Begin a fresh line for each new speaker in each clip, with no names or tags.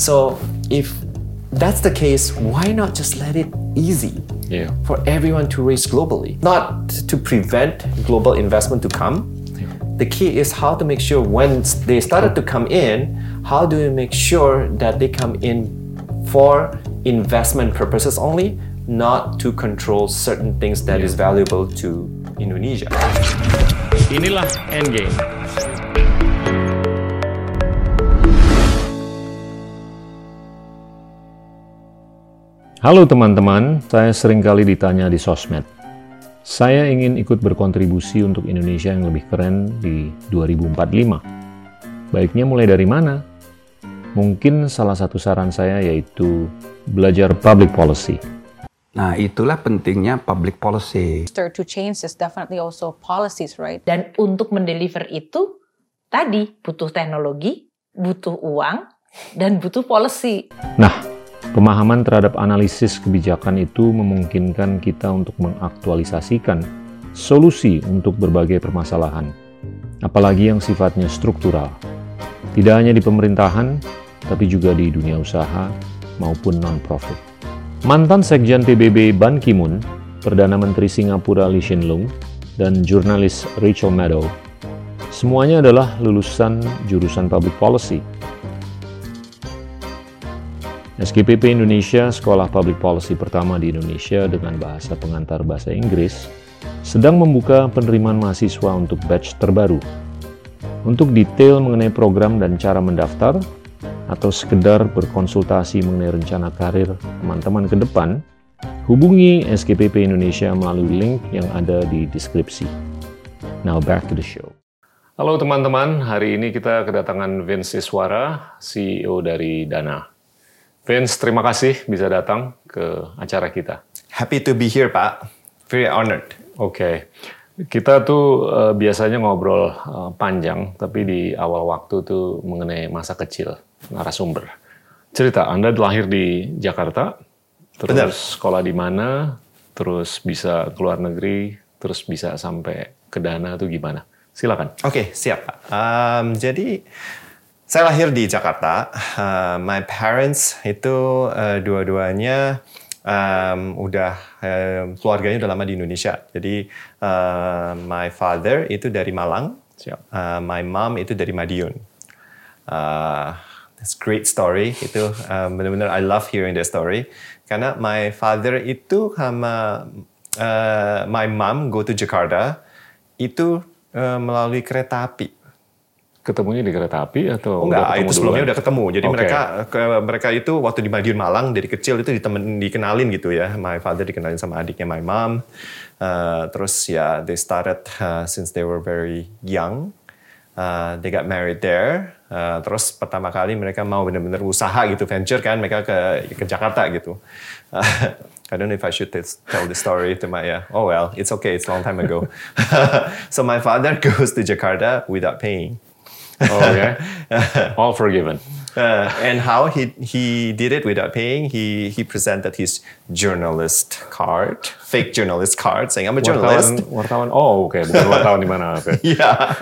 So if that's the case, why not just let it easy
Yeah.
for everyone to raise globally? Not to prevent global investment to come. The key is how to make sure when they started to come in, how do we make sure that they come in for investment purposes only, not to control certain things that is valuable to Indonesia.
Inilah Endgame. Halo teman-teman, saya sering kali ditanya di sosmed. Saya ingin ikut berkontribusi untuk Indonesia yang lebih keren di 2045. Baiknya mulai dari mana? Mungkin salah satu saran saya yaitu belajar public policy.
Nah, itulah pentingnya public policy.
to change is definitely also policies, right?
Dan untuk mendeliver itu, tadi butuh teknologi, butuh uang, dan butuh policy.
Nah, pemahaman terhadap analisis kebijakan itu memungkinkan kita untuk mengaktualisasikan solusi untuk berbagai permasalahan, apalagi yang sifatnya struktural. Tidak hanya di pemerintahan, tapi juga di dunia usaha maupun non-profit. Mantan Sekjen PBB Ban Ki-moon, Perdana Menteri Singapura Lee Hsien Loong, dan jurnalis Rachel Maddow, semuanya adalah lulusan jurusan Public Policy SKPP Indonesia, sekolah public policy pertama di Indonesia dengan bahasa pengantar bahasa Inggris, sedang membuka penerimaan mahasiswa untuk batch terbaru. Untuk detail mengenai program dan cara mendaftar, atau sekedar berkonsultasi mengenai rencana karir teman-teman ke depan, hubungi SKPP Indonesia melalui link yang ada di deskripsi. Now back to the show. Halo teman-teman, hari ini kita kedatangan Vince Iswara, CEO dari Dana. Vince, terima kasih bisa datang ke acara kita.
Happy to be here, Pak. Very honored.
Oke, kita tuh eh, biasanya ngobrol eh, panjang, tapi di awal waktu tuh mengenai masa kecil narasumber. Cerita, Anda lahir di Jakarta, terus
Benar.
sekolah di mana, terus bisa keluar negeri, terus bisa sampai ke Dana tuh gimana? Silakan.
Oke, siap Pak. Um, jadi saya lahir di Jakarta. Uh, my parents itu uh, dua-duanya um, udah um, keluarganya udah lama di Indonesia. Jadi uh, my father itu dari Malang, uh, my mom itu dari Madiun. Uh, that's great story itu um, benar-benar I love hearing the story karena my father itu sama uh, my mom go to Jakarta itu uh, melalui kereta api.
Ketemunya di kereta api atau
Oh
udah
enggak,
ketemu
itu sebelumnya
duluan?
udah ketemu. Jadi
Oke.
mereka ke, mereka itu waktu di Madiun Malang dari kecil itu ditemen, dikenalin gitu ya. My father dikenalin sama adiknya my mom. Uh, terus ya they started uh, since they were very young. Uh, they got married there. Uh, terus pertama kali mereka mau benar-benar usaha gitu venture kan mereka ke ke Jakarta gitu. Uh, I don't know if I should tell tell the story to my yeah. Oh well, it's okay. It's a long time ago. so my father goes to Jakarta without paying.
Oh, Oke, all forgiven.
Uh, and how he he did it without paying? He he presented his journalist card, fake journalist card, saying I'm a journalist.
Wartawan, wartawan. Oh, oke, bukan wartawan di mana? Oke.
Yeah.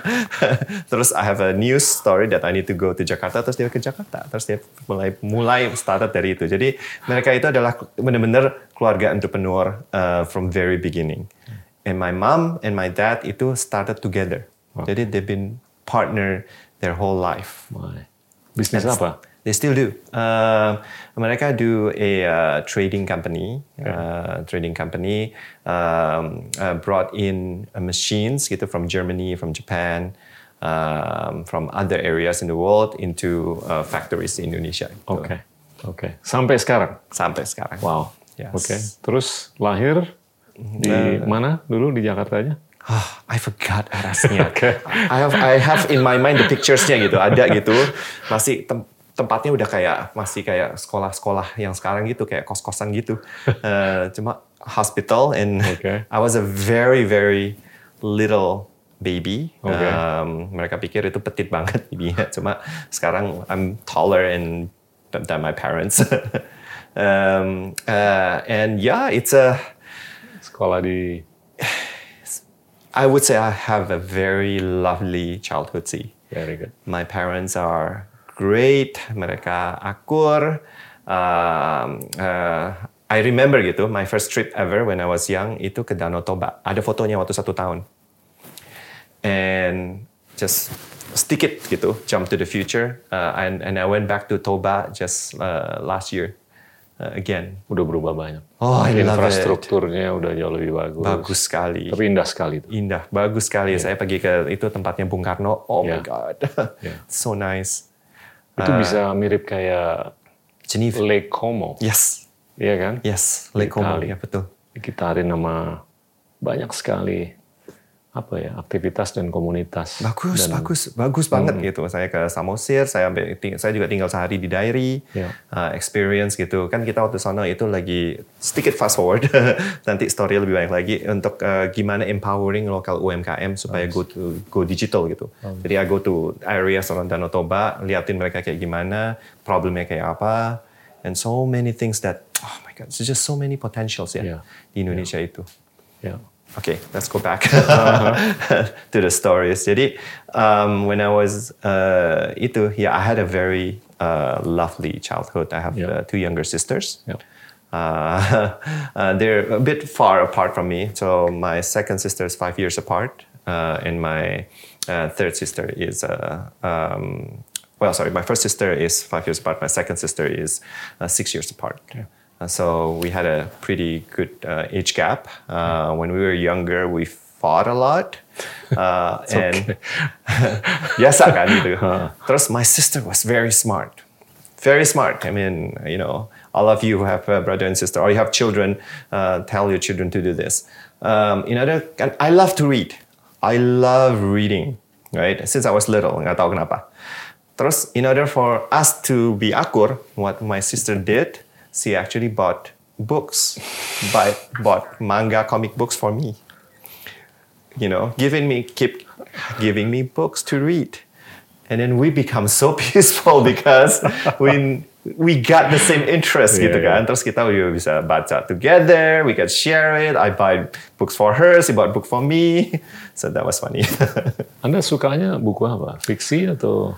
terus I have a news story that I need to go to Jakarta. Terus dia ke Jakarta. Terus dia mulai mulai started dari itu. Jadi mereka itu adalah benar-benar keluarga entrepreneur uh, from very beginning. And my mom and my dad itu started together. Jadi they've been partner their whole life.
Wah, Bisnis apa?
They still do. Uh, mereka do a uh, trading company. Uh, trading company um, uh, brought in uh, machines gitu from Germany, from Japan, um, from other areas in the world into uh, factories in Indonesia. gitu.
Oke, oke. Sampai sekarang.
Sampai sekarang.
Wow.
Yes.
Oke. Terus lahir di mana dulu di Jakartanya?
Ah, I forgot arasnya. I have I have in my mind the pictures-nya gitu, ada gitu. Masih tem- tempatnya udah kayak masih kayak sekolah-sekolah yang sekarang gitu, kayak kos-kosan gitu. Eh, cuma hospital and
Oke.
I was a very very little baby.
Oke.
Um, mereka pikir itu petit banget babynya. Cuma sekarang I'm taller and than than my parents. um, uh, and yeah, it's a
Sekolah di
I would say I have a very lovely childhood. See,
Very good.
my parents are great, mereka akur. Um, uh, I remember gitu, my first trip ever when I was young itu ke Danau Toba. Ada fotonya waktu satu tahun. And just sedikit gitu, jump to the future. Uh, and, and I went back to Toba just uh, last year uh, again.
Udah berubah banyak.
Oh.
Infrastrukturnya udah jauh lebih bagus.
Bagus sekali.
Tapi indah sekali. Tuh.
Indah, bagus sekali. Saya pergi ke itu tempatnya Bung Karno. Oh my
Yeah.
god,
Yeah.
so nice.
Itu bisa mirip kayak
Geneva.
Lake Como,
Yes,
iya kan?
yes, Lake Como, ya betul.
Dikitarin sama banyak sekali apa ya aktivitas dan komunitas.
Bagus,
Dan-
bagus, bagus banget gitu. Saya ke Samosir, saya saya juga tinggal sehari di Dairi,
Ya.
uh, experience gitu. Kan kita waktu sana itu lagi sedikit fast forward, nanti story lebih banyak lagi untuk uh, gimana empowering lokal UMKM supaya go to go digital gitu. Jadi I go to areas around Danau Toba, liatin mereka kayak gimana, problemnya kayak apa, and so many things that oh my god, there's just so many potentials ya
Ya.
di Indonesia itu.
Ya.
Okay, let's go back to the stories. Jadi, um, when I was uh, itu, yeah, I had a very uh, lovely childhood. I have
Yeah.
uh, two younger sisters.
Yeah.
Uh, uh, they're a bit far apart from me. So my second sister is five years apart, uh, and my uh, third sister is uh, um, well, sorry, my first sister is five years apart. My second sister is uh, six years apart. Uh, so we had a pretty good uh, age gap. Uh, when we were younger, we fought a lot. Uh, and biasa kan gitu. Terus my sister was very smart very smart. I mean, you know, all of you who have a brother and sister, or you have children, uh, tell your children to do this. Um, in order, and I love to read. I love reading, right? Since I was little, nggak tahu kenapa. Terus, in order for us to be akur, what my sister did, she actually bought books, buy, bought manga comic books for me you know, giving me keep giving me books to read. And then we become so peaceful because we we got the same interest
Yeah,
gitu
yeah.
Terus kita bisa baca together, we can share it. I buy books for her, she bought book for me. So that was funny.
Anda sukanya buku apa? Fiksi atau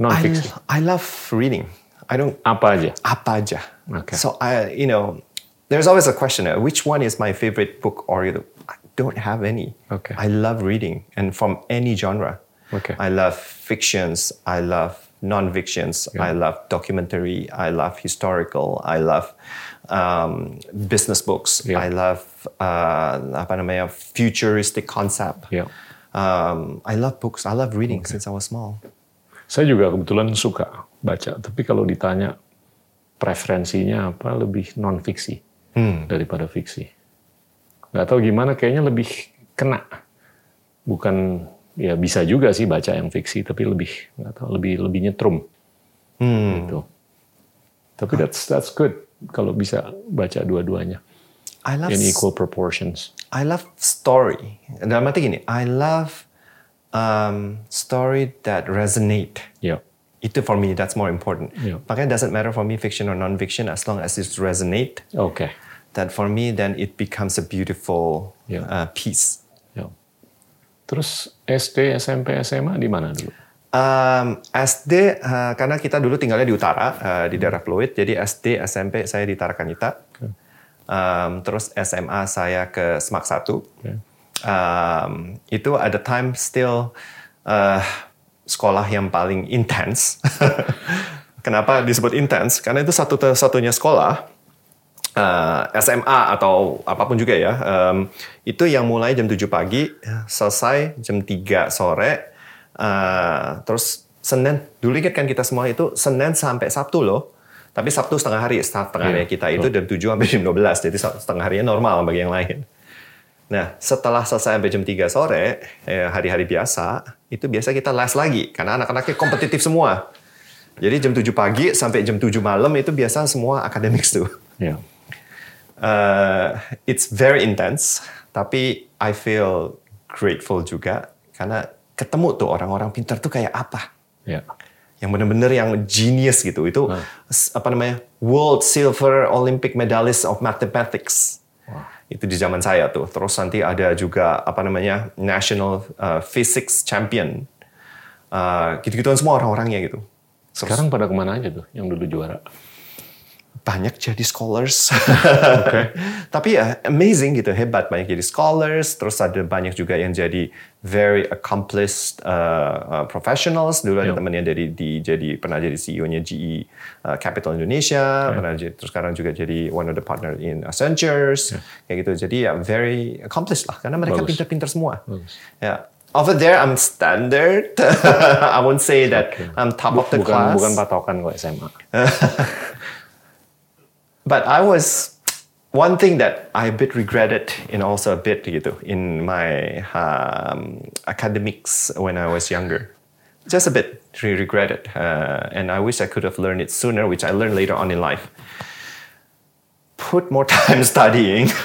non
I? I love reading. I don't
Apa aja?
apa aja.
Okay.
So I, you know, there's always a question: uh, which one is my favorite book? Or I don't have any.
Okay.
I love reading, and from any genre.
Okay.
I love fictions. I love non-fictions. I love documentary. I love historical. I love um, business books.
Yeah.
I love uh, namanya futuristic concept.
Yeah.
Um, I love books. I love reading since I was small.
Saya juga kebetulan suka baca, tapi kalau ditanya preferensinya apa, lebih non fiksi daripada fiksi. Nggak tahu gimana, kayaknya lebih kena. Bukan ya bisa juga sih baca yang fiksi, tapi lebih nggak tahu lebih lebih nyetrum. Gitu. Tapi that's that's good kalau bisa baca dua-duanya
I love
in equal proportions.
I love story. Dalam arti gini, I love um, story that resonate.
Ya,
Itu for me, that's more important.
Yeah.
Makanya it doesn't matter for me fiction or non-fiction as long as it resonate.
oke.
That for me, then it becomes a beautiful
Yeah.
uh, piece.
Ya. Terus SD, SMP, SMA di mana dulu?
Um, SD uh, karena kita dulu tinggalnya di utara uh, di daerah Pluit, jadi SD SMP saya di Tarakanita. Um, terus SMA saya ke Semak 1. Um, itu at the time still uh, sekolah yang paling intens. Kenapa disebut intens? Karena itu satu-satunya sekolah uh, SMA atau apa pun juga ya, um, itu yang mulai jam 7 pagi, selesai jam 3 sore, uh, terus Senin, dulu ingat kan kita semua itu Senin sampai Sabtu loh, tapi Sabtu setengah hari, setengah hari
Iya,
kita itu jam 7 sampai jam 12, jadi setengah harinya normal bagi yang lain. Nah, setelah selesai sampai jam 3 sore, eh, hari-hari biasa, itu biasa kita les lagi, karena anak-anaknya kompetitif semua. Jadi jam 7 pagi sampai jam 7 malam itu biasa semua akademik tuh.
Ya.
Uh, it's very intense, tapi I feel grateful juga karena ketemu tuh orang-orang pintar tuh kayak apa.
Ya.
Yang bener-bener yang genius gitu. Itu s- apa namanya? World Silver Olympic Medalist of Mathematics. Itu di zaman saya tuh. Terus nanti ada juga apa namanya? National uh, Physics Champion. Uh, gitu-gituan semua orang-orangnya gitu. Terus
Sekarang pada ke mana aja tuh yang dulu juara?
Banyak jadi scholars. Tapi ya amazing gitu, hebat banyak jadi scholars. Terus ada banyak juga yang jadi very accomplished uh, uh, professionals. Dulu ada
Iya.
teman yang dari di jadi pernah jadi CEO-nya GE uh, Capital Indonesia, pernah jadi, terus sekarang juga jadi one of the partner in Accenture, kayak gitu. Jadi ya very accomplished lah, karena mereka pintar-pintar semua. Ya. Over there I'm standard. I won't say that I'm top of the
bukan
class.
bukan patokan kok SMA.
But I was one thing that I a bit regretted and also a bit gitu in my um, academics when I was younger. Just a bit regretted, uh, and I wish I could have learned it sooner, which I learned later on in life. Put more time studying.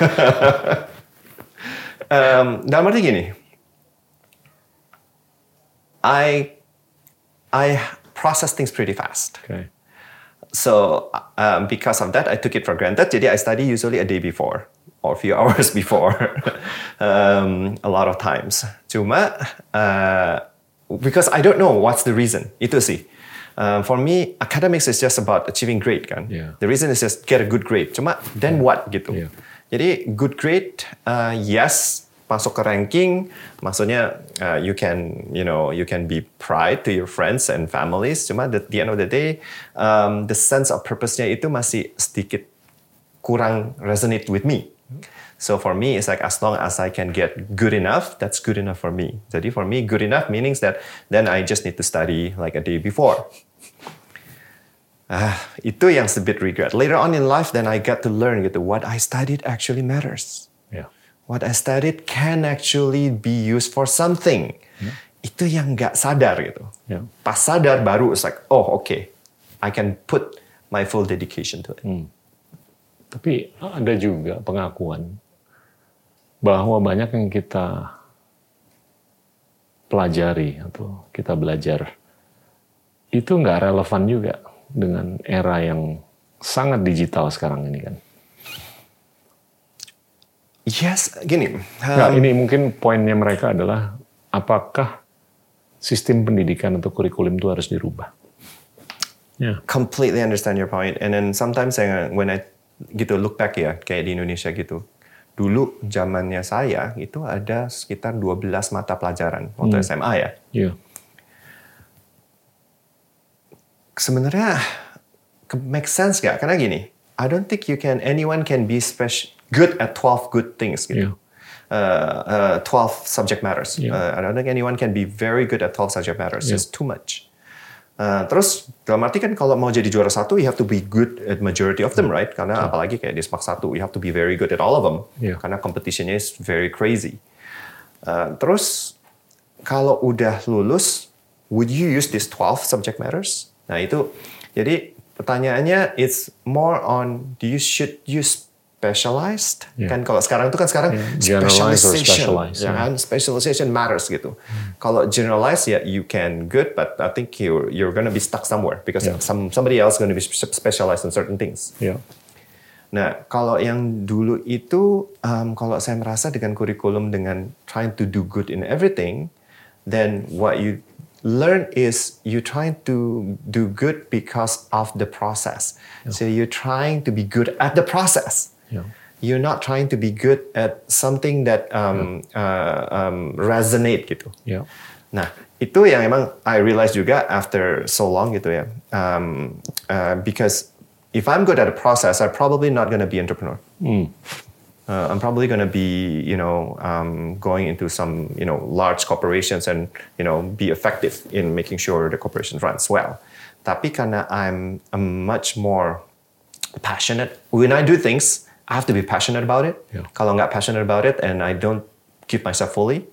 um, dalam I I process things pretty fast.
Oke.
So um, because of that, I took it for granted. Jadi I study usually a day before or a few hours before, um, a lot of times. Cuma uh, because I don't know what's the reason. Itu sih. Um, for me, academics is just about achieving grade kan.
Yeah.
The reason is just get a good grade. Cuma then what gitu.
Yeah.
Jadi good grade, uh, yes, masuk ke ranking, maksudnya uh, you can, you know, you can be pride to your friends and families. Cuma at the end of the day, um, the sense of purpose-nya itu masih sedikit kurang resonate with me. So for me, it's like as long as I can get good enough, that's good enough for me. Jadi for me, good enough means that then I just need to study like a day before. Ah, itu yang sedikit regret. Later on in life, then I got to learn gitu, what I studied actually matters. What I studied can actually be used for something. Itu yang nggak sadar gitu.
Ya.
Pas sadar baru, it's like, oh okay, I can put my full dedication to it.
Tapi ada juga pengakuan bahwa banyak yang kita pelajari atau kita belajar itu nggak relevan juga dengan era yang sangat digital sekarang ini kan.
Yes, gini.
Nggak,
um,
ini mungkin poinnya mereka adalah apakah sistem pendidikan atau kurikulum itu harus dirubah? Ya.
completely understand your point. And then sometimes saya, when I gitu look back ya, kayak di Indonesia gitu. Dulu zamannya saya itu ada sekitar 12 mata pelajaran waktu SMA ya.
Iya.
Sebenarnya ke- make sense gak? Karena gini, I don't think you can anyone can be special good at 12 good things gitu.
Iya.
Uh, uh, 12 subject matters.
Iya.
Uh, I don't think anyone can be very good at 12 subject matters. It's too much. Uh, terus dalam arti kan kalau mau jadi juara satu, you have to be good at majority of them, right? Karena apalagi kayak di SMAK satu, you have to be very good at all of them.
Iya.
Karena competitionnya is very crazy. Uh, terus kalau udah lulus, would you use these 12 subject matters? Nah itu, jadi pertanyaannya it's more on do you should you specialized?
Yeah.
Kan kalau sekarang itu kan sekarang
Yeah,
specialization, ya
yeah.
kan? Specialization matters gitu. Kalau generalize ya you can good, but I think you you're gonna be stuck somewhere because
Yeah.
some somebody else gonna be spe- specialized in certain things.
Iya.
Nah, kalau yang dulu itu, um, kalau saya merasa dengan kurikulum dengan trying to do good in everything, then what you learn is you trying to do good because of the process. So you're trying to be good at the process.
Yeah.
You're not trying to be good at something that um, uh, um, resonate gitu.
Iya.
Nah, itu yang emang I realize juga after so long gitu ya. Um, uh, because if I'm good at a process, I'm probably not going to be entrepreneur. Uh, I'm probably going to be, you know, um, going into some, you know, large corporations and, you know, be effective in making sure the corporation runs well. Tapi karena I'm, I'm much more passionate. When I do things, I have to be passionate about it.
Yeah.
Kalau nggak passionate about it and I don't give myself fully,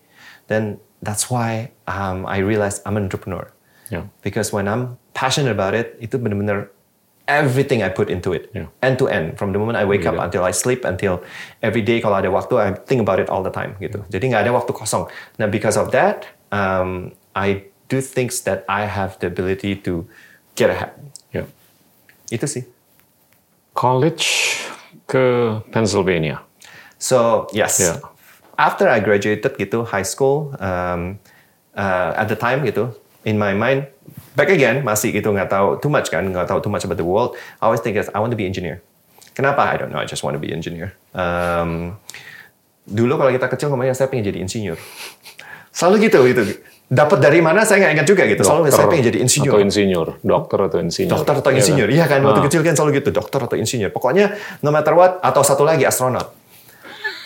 then that's why um, I realize I'm an entrepreneur.
Yeah.
Because when I'm passionate about it, itu benar-benar everything I put into it,
Yeah.
end to end, from the moment I wake up until I sleep, until every day kalau ada waktu, I think about it all the time gitu. Jadi nggak ada waktu kosong. Nah, because of that, um, I do things that I have the ability to get ahead.
Iya.
Itu sih.
College ke Pennsylvania.
So yes,
Yeah.
after I graduated gitu high school, um, uh, at the time gitu, in my mind, back again masih gitu nggak tahu too much kan, nggak tahu too much about the world. I always think is I want to be engineer. Kenapa? I don't know. I just want to be engineer. Um, dulu kalau kita kecil ngomongnya saya pengen jadi insinyur. Selalu gitu gitu. Dapat dari mana saya nggak ingat juga gitu. Selalu saya pengen jadi insinyur.
Atau insinyur, dokter atau insinyur.
Dokter atau
Iya
insinyur,
kan?
iya kan? Waktu
Ah.
kecil kan selalu gitu, dokter atau insinyur. Pokoknya no matter what, atau satu lagi astronot.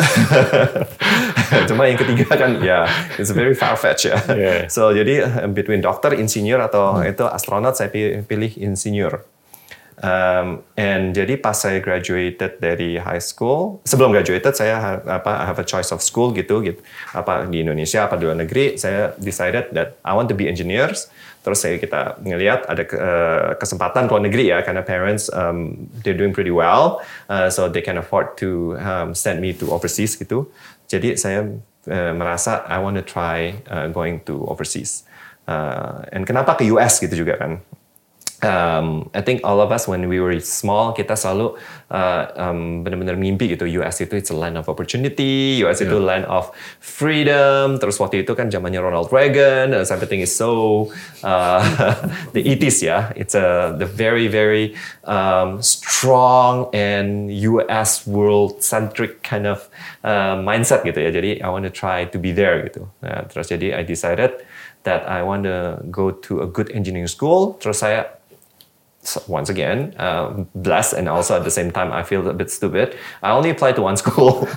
Cuma yang ketiga kan ya, it's very far fetch ya.
Yeah.
So jadi between dokter, insinyur atau itu astronot, saya pilih insinyur. Um, and jadi pas saya graduated dari high school, sebelum graduated saya ha- apa I have a choice of school gitu gitu. Apa di Indonesia apa di luar negeri, saya decided that I want to be engineers. Terus saya kita ngelihat ada eh, kesempatan ke luar negeri ya karena parents um, they're doing pretty well, uh, so they can afford to um, send me to overseas gitu. Jadi saya eh, merasa I want to try uh, going to overseas. Uh, and kenapa ke US gitu juga kan? Um, I think all of us when we were small kita selalu uh, um, benar-benar mimpi gitu US itu it's a land of opportunity US itu land of freedom. Terus waktu itu kan zamannya Ronald Reagan uh, everything is so uh, the 80s ya. It's a the very very um, strong and US world centric kind of uh, mindset gitu ya. Jadi I want to try to be there gitu. Nah, terus jadi I decided that I want to go to a good engineering school. Terus saya so once again, uh, blessed, and also at the same time, I feel a bit stupid. I only applied to one school,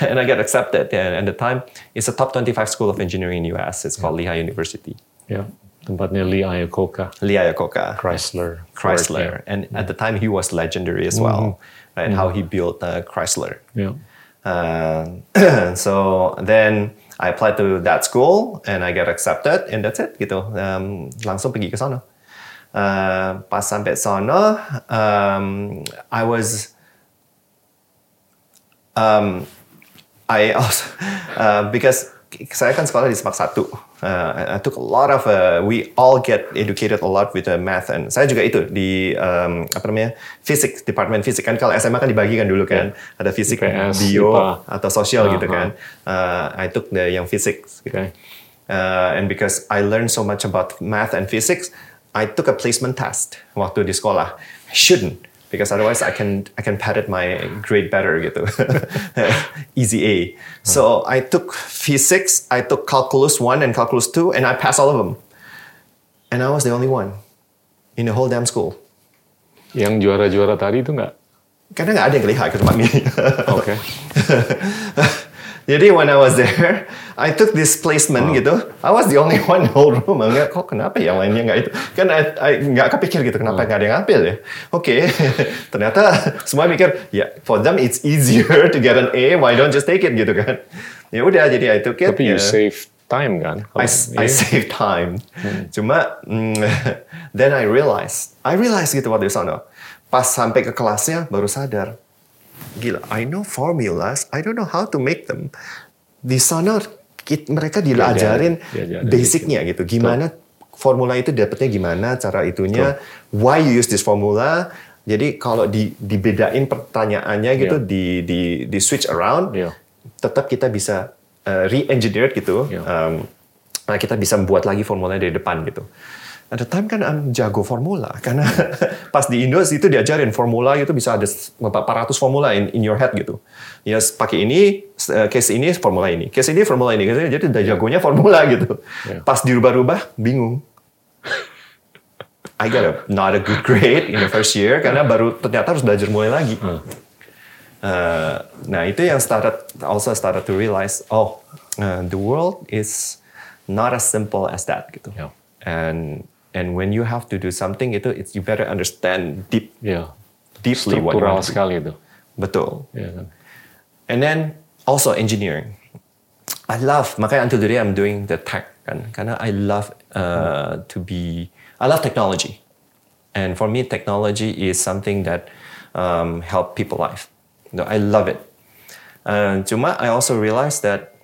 and I get accepted. And at the time, it's a top 25 school of engineering in US. It's called Lehigh University.
Ya, tempatnya Lee Iacocca,
Lehigh Iacocca.
Chrysler.
Chrysler. And at the time, he was legendary as well, right? How he built uh, Chrysler.
Ya.
Uh, so then I applied to that school and I get accepted and that's it gitu. Um, langsung pergi ke sana. Uh, pas sampai sana, um, I was um, I also uh, because saya kan sekolah di Semak Satu. Uh, I took a lot of uh, we all get educated a lot with uh, math and saya juga itu di um, apa namanya physics department fisik kan kalau SMA kan dibagikan dulu kan ada fisik
IPS,
bio
IPA.
atau sosial gitu
Aha.
kan. Uh, I took the yang physics. Gitu.
Okay.
Uh, and because I learned so much about math and physics, I took a placement test waktu di sekolah. I shouldn't because otherwise I can I can pad it my grade better gitu. Easy A. So I took physics, I took calculus 1 and calculus 2 and I passed all of them. And I was the only one in the whole damn school.
Yang juara-juara tadi itu nggak?
Karena nggak ada yang kelihatan ke tempat ini.
Oke.
Jadi when I was there, I took this placement gitu. I was the only one in the whole room. Enggak, kok kenapa yang lainnya nggak itu? Kan I, I nggak kepikir gitu, kenapa nggak ada yang ngambil ya? Oke, ternyata semua mikir, ya for them it's easier to get an A, why don't just take it gitu kan? Ya udah, jadi I took it.
Tapi you
ya.
save time kan?
I,
Kalau-
I
Iya.
save time. Cuma mm, then I realized, I realized gitu waktu di sana. Pas sampai ke kelasnya baru sadar, gila, I know formulas, I don't know how to make them. Di sana mereka diajarin basicnya gitu, gimana formula itu dapetnya gimana, cara itunya, why you use this formula. Jadi kalau di, dibedain pertanyaannya gitu,
Iya.
di, di, di switch around,
Iya.
tetap kita bisa uh, re-engineer gitu.
Iya.
Um, kita bisa membuat lagi formulanya dari depan gitu. At the time kan I'm jago formula karena pas di Indo itu diajarin formula itu bisa ada 400 formula in, in your head gitu. Ya pakai ini uh, case ini formula ini, case ini formula ini, case ini. jadi udah jagonya formula gitu.
Iya.
Pas dirubah-rubah bingung. I got a not a good grade in the first year karena baru ternyata harus belajar mulai lagi. Uh, nah itu yang started also started to realize oh uh, the world is not as simple as that gitu.
Ya.
And and when you have to do something itu it's you better understand deep
Ya.
deeply what you want
sekali itu.
Betul.
Kan?
And then also engineering. I love makanya until today I'm doing the tech kan karena I love uh, to be I love technology. And for me technology is something that um, help people life. No, I love it. Uh, cuma I also realized that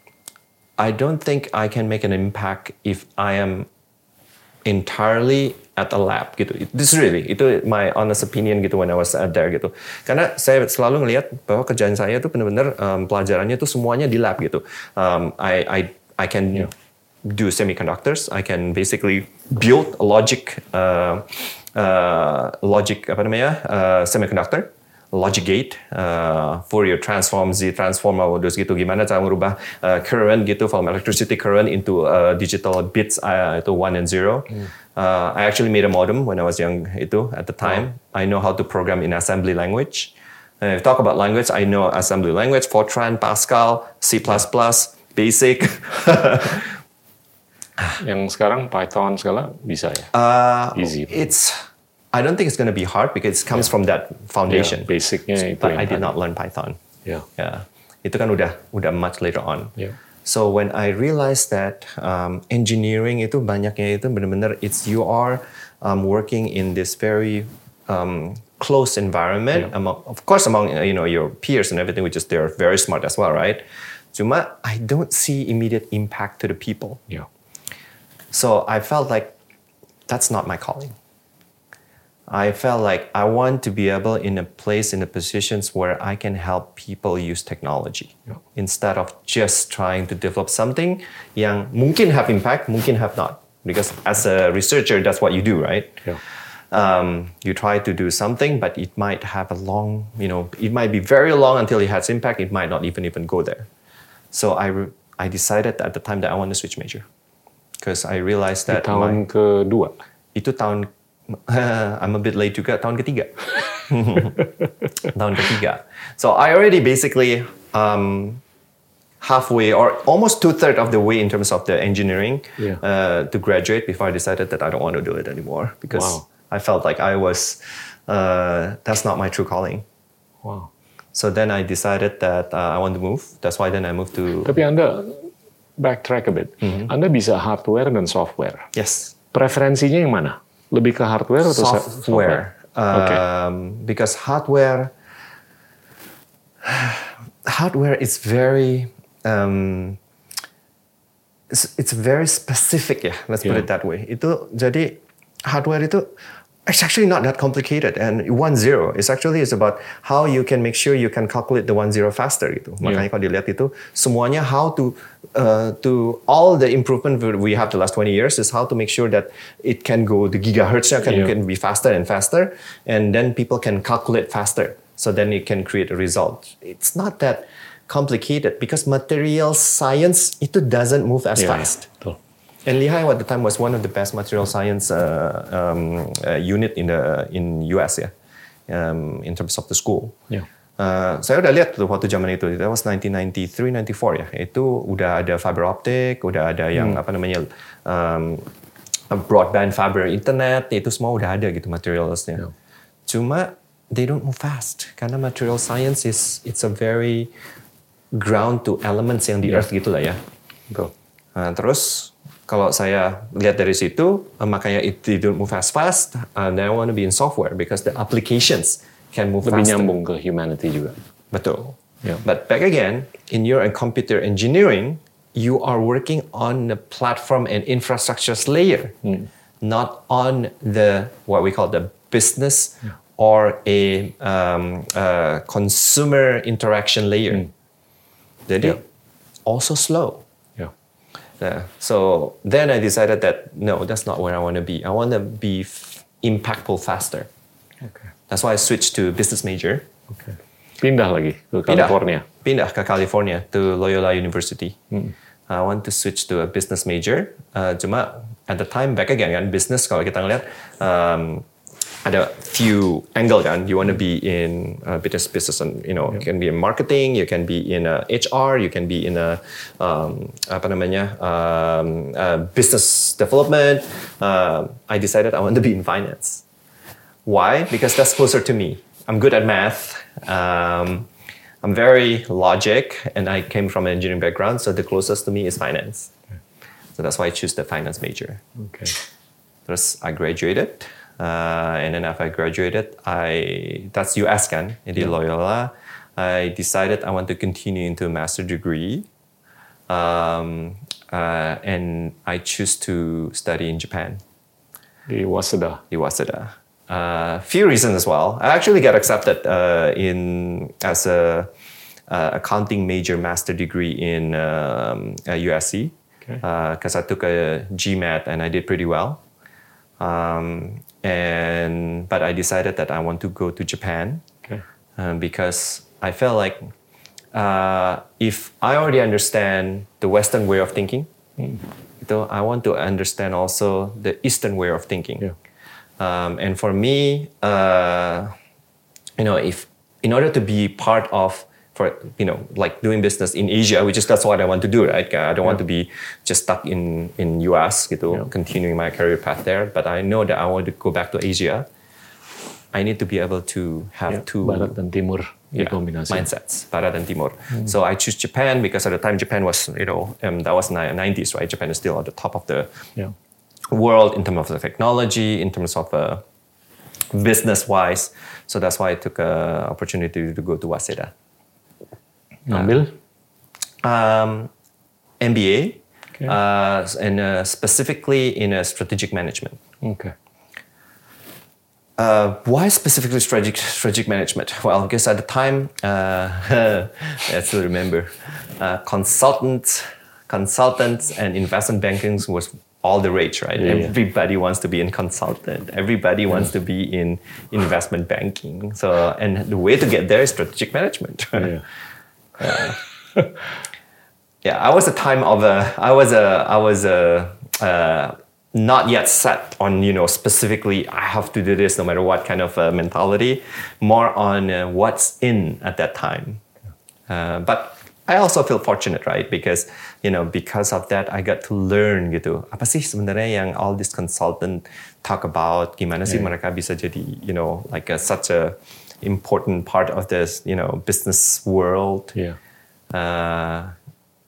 I don't think I can make an impact if I am entirely at a lab gitu. This really itu my honest opinion gitu when I was uh, there gitu. Karena saya selalu ngelihat bahwa kerjaan saya itu benar-benar um, pelajarannya itu semuanya di lab gitu. Um, I I I can do semiconductors. I can basically build a logic uh, uh, logic apa namanya uh, semiconductor logic gate uh, Fourier transform Z transform modus gitu gimana cara merubah uh, current gitu from electricity current into uh, digital bits uh, itu one and zero. Uh, I actually made a modem when I was young itu at the time. I know how to program in assembly language. And if you talk about language, I know assembly language, Fortran, Pascal, C++, Basic.
Yang sekarang Python segala bisa ya.
Uh,
Easy.
It's. I don't think it's going to be hard because it comes from that foundation.
Ya, basicnya itu
But I did not learn Python.
Ya.
Yeah, itu kan udah udah much later on.
Ya.
So when I realized that um, engineering itu banyaknya itu benar-benar it's you are um, working in this very um, close environment
Yeah.
among of course among you know your peers and everything which is they're very smart as well right cuma I don't see immediate impact to the people
Ya.
so I felt like that's not my calling. I felt like I want to be able in a place in the positions where I can help people use technology
Yeah.
instead of just trying to develop something yang mungkin have impact, mungkin have not. Because as a researcher, that's what you do, right?
Ya.
um, you try to do something, but it might have a long, you know, it might be very long until it has impact. It might not even even go there. So I, re- I decided at the time that I want to switch major because I realized that.
Di
that my-
tahun kedua.
itu tahun I'm a bit late juga tahun ketiga tahun ketiga so I already basically um, halfway or almost two third of the way in terms of the engineering
Yeah.
uh, to graduate before I decided that I don't want to do it anymore because
Wow.
I felt like I was uh, that's not my true calling
Wow.
so then I decided that uh, I want to move that's why then I moved to
Tapi Anda backtrack a bit.
Mm-hmm.
Anda bisa hardware dan software.
yes
Preferensinya yang mana? Lebih ke hardware atau
software.
Oke.
Um, Because hardware, hardware is very, um, it's, it's very specific ya. Let's put
Yeah.
it that way. Itu jadi hardware itu it's actually not that complicated and one zero is actually is about how you can make sure you can calculate the one zero faster gitu. Makanya kalau dilihat itu semuanya how to uh, to all the improvement we have the last 20 years is how to make sure that it can go the gigahertz can,
Yeah.
can be faster and faster and then people can calculate faster so then it can create a result. It's not that complicated because material science itu doesn't move as
ya,
fast. And Lehigh at the time was one of the best material science uh, um, uh, unit in the in US ya, um, in terms of the school.
Ya.
Uh, saya udah lihat tuh waktu zaman itu, that was 1993, 94 ya. Itu udah ada fiber optic, udah ada yang apa namanya um, broadband fiber internet, itu semua udah ada gitu materialsnya.
Ya.
Cuma they don't move fast karena material science is it's a very ground to elements yang di earth gitu lah ya.
Betul.
Nah, terus kalau saya lihat dari situ, uh, makanya it didn't move as fast. And then I want to be in software because the applications can move
Lebih
faster.
nyambung ke humanity juga.
Betul.
Yeah.
But back again, in your computer engineering, you are working on the platform and infrastructure layer, not on the what we call the business or a um, uh, consumer interaction layer. Jadi
Yeah.
also slow.
Ya.
Yeah. So then I decided that no, that's not where I want to be. I want to be impactful faster. That's why I switched to business major.
Oke. Pindah lagi ke
Pindah,
California.
Pindah ke California to Loyola University. I want to switch to a business major. Uh, cuma at the time back again kan business kalau kita ngeliat um, ada few angle kan. You want to be in uh, business business and you know you can be in marketing, you can be in uh, HR, you can be in a um, apa namanya um, uh, business development. Uh, I decided I want to be in finance. Why? Because that's closer to me. I'm good at math. Um, I'm very logic, and I came from an engineering background, so the closest to me is finance. So that's why I choose the finance major.
Okay.
Terus I graduated, uh, and then after I graduated, I that's US kan, di Loyola. I decided I want to continue into a master degree, um, uh, and I choose to study in Japan.
The Waseda.
di Waseda. Uh, few reasons as well. I actually got accepted uh, in as a uh, accounting major master degree in um, uh, USC.
Okay.
because I took a GMAT and I did pretty well. Um, and but I decided that I want to go to Japan
Okay.
um, because I felt like uh, if I already understand the Western way of thinking, so I want to understand also the Eastern way of thinking.
Yeah.
Um, and for me, uh, you know, if in order to be part of for you know like doing business in Asia, which is that's what I want to do, right? I don't want to be just stuck in in US, gitu,
Yeah.
continuing my career path there. But I know that I want to go back to Asia. I need to be able to have
Ya,
two
Barat dan Timur
yeah, mindsets, Barat and Timur. So I choose Japan because at the time Japan was, you know, um, that was ni- 90s, right? Japan is still at the top of the
Yeah.
World in terms of the technology, in terms of uh, business wise. So that's why I took an opportunity to go to Waseda.
Ngambil?
Um, MBA,
Okay.
uh, and uh, specifically in uh, strategic management.
Oke.
Uh, why specifically strategic strategic management? Well, because at the time, uh, I still remember, uh, consultants, consultants, and investment banking was all the rage, right?
Yeah, yeah.
Everybody wants to be in consultant. Everybody wants to be in investment banking. So, and the way to get there is strategic management.
Iya.
yeah, I was a time of a, I was a, I was a, uh, not yet set on, you know, specifically, I have to do this no matter what kind of uh, mentality, more on uh, what's in at that time. Uh, but I also feel fortunate, right? Because, you know, because of that, I got to learn gitu. Apa sih sebenarnya yang all this consultant talk about, gimana sih mereka bisa jadi, you know, like a, such a important part of this, you know, business world.
Iya.
Uh,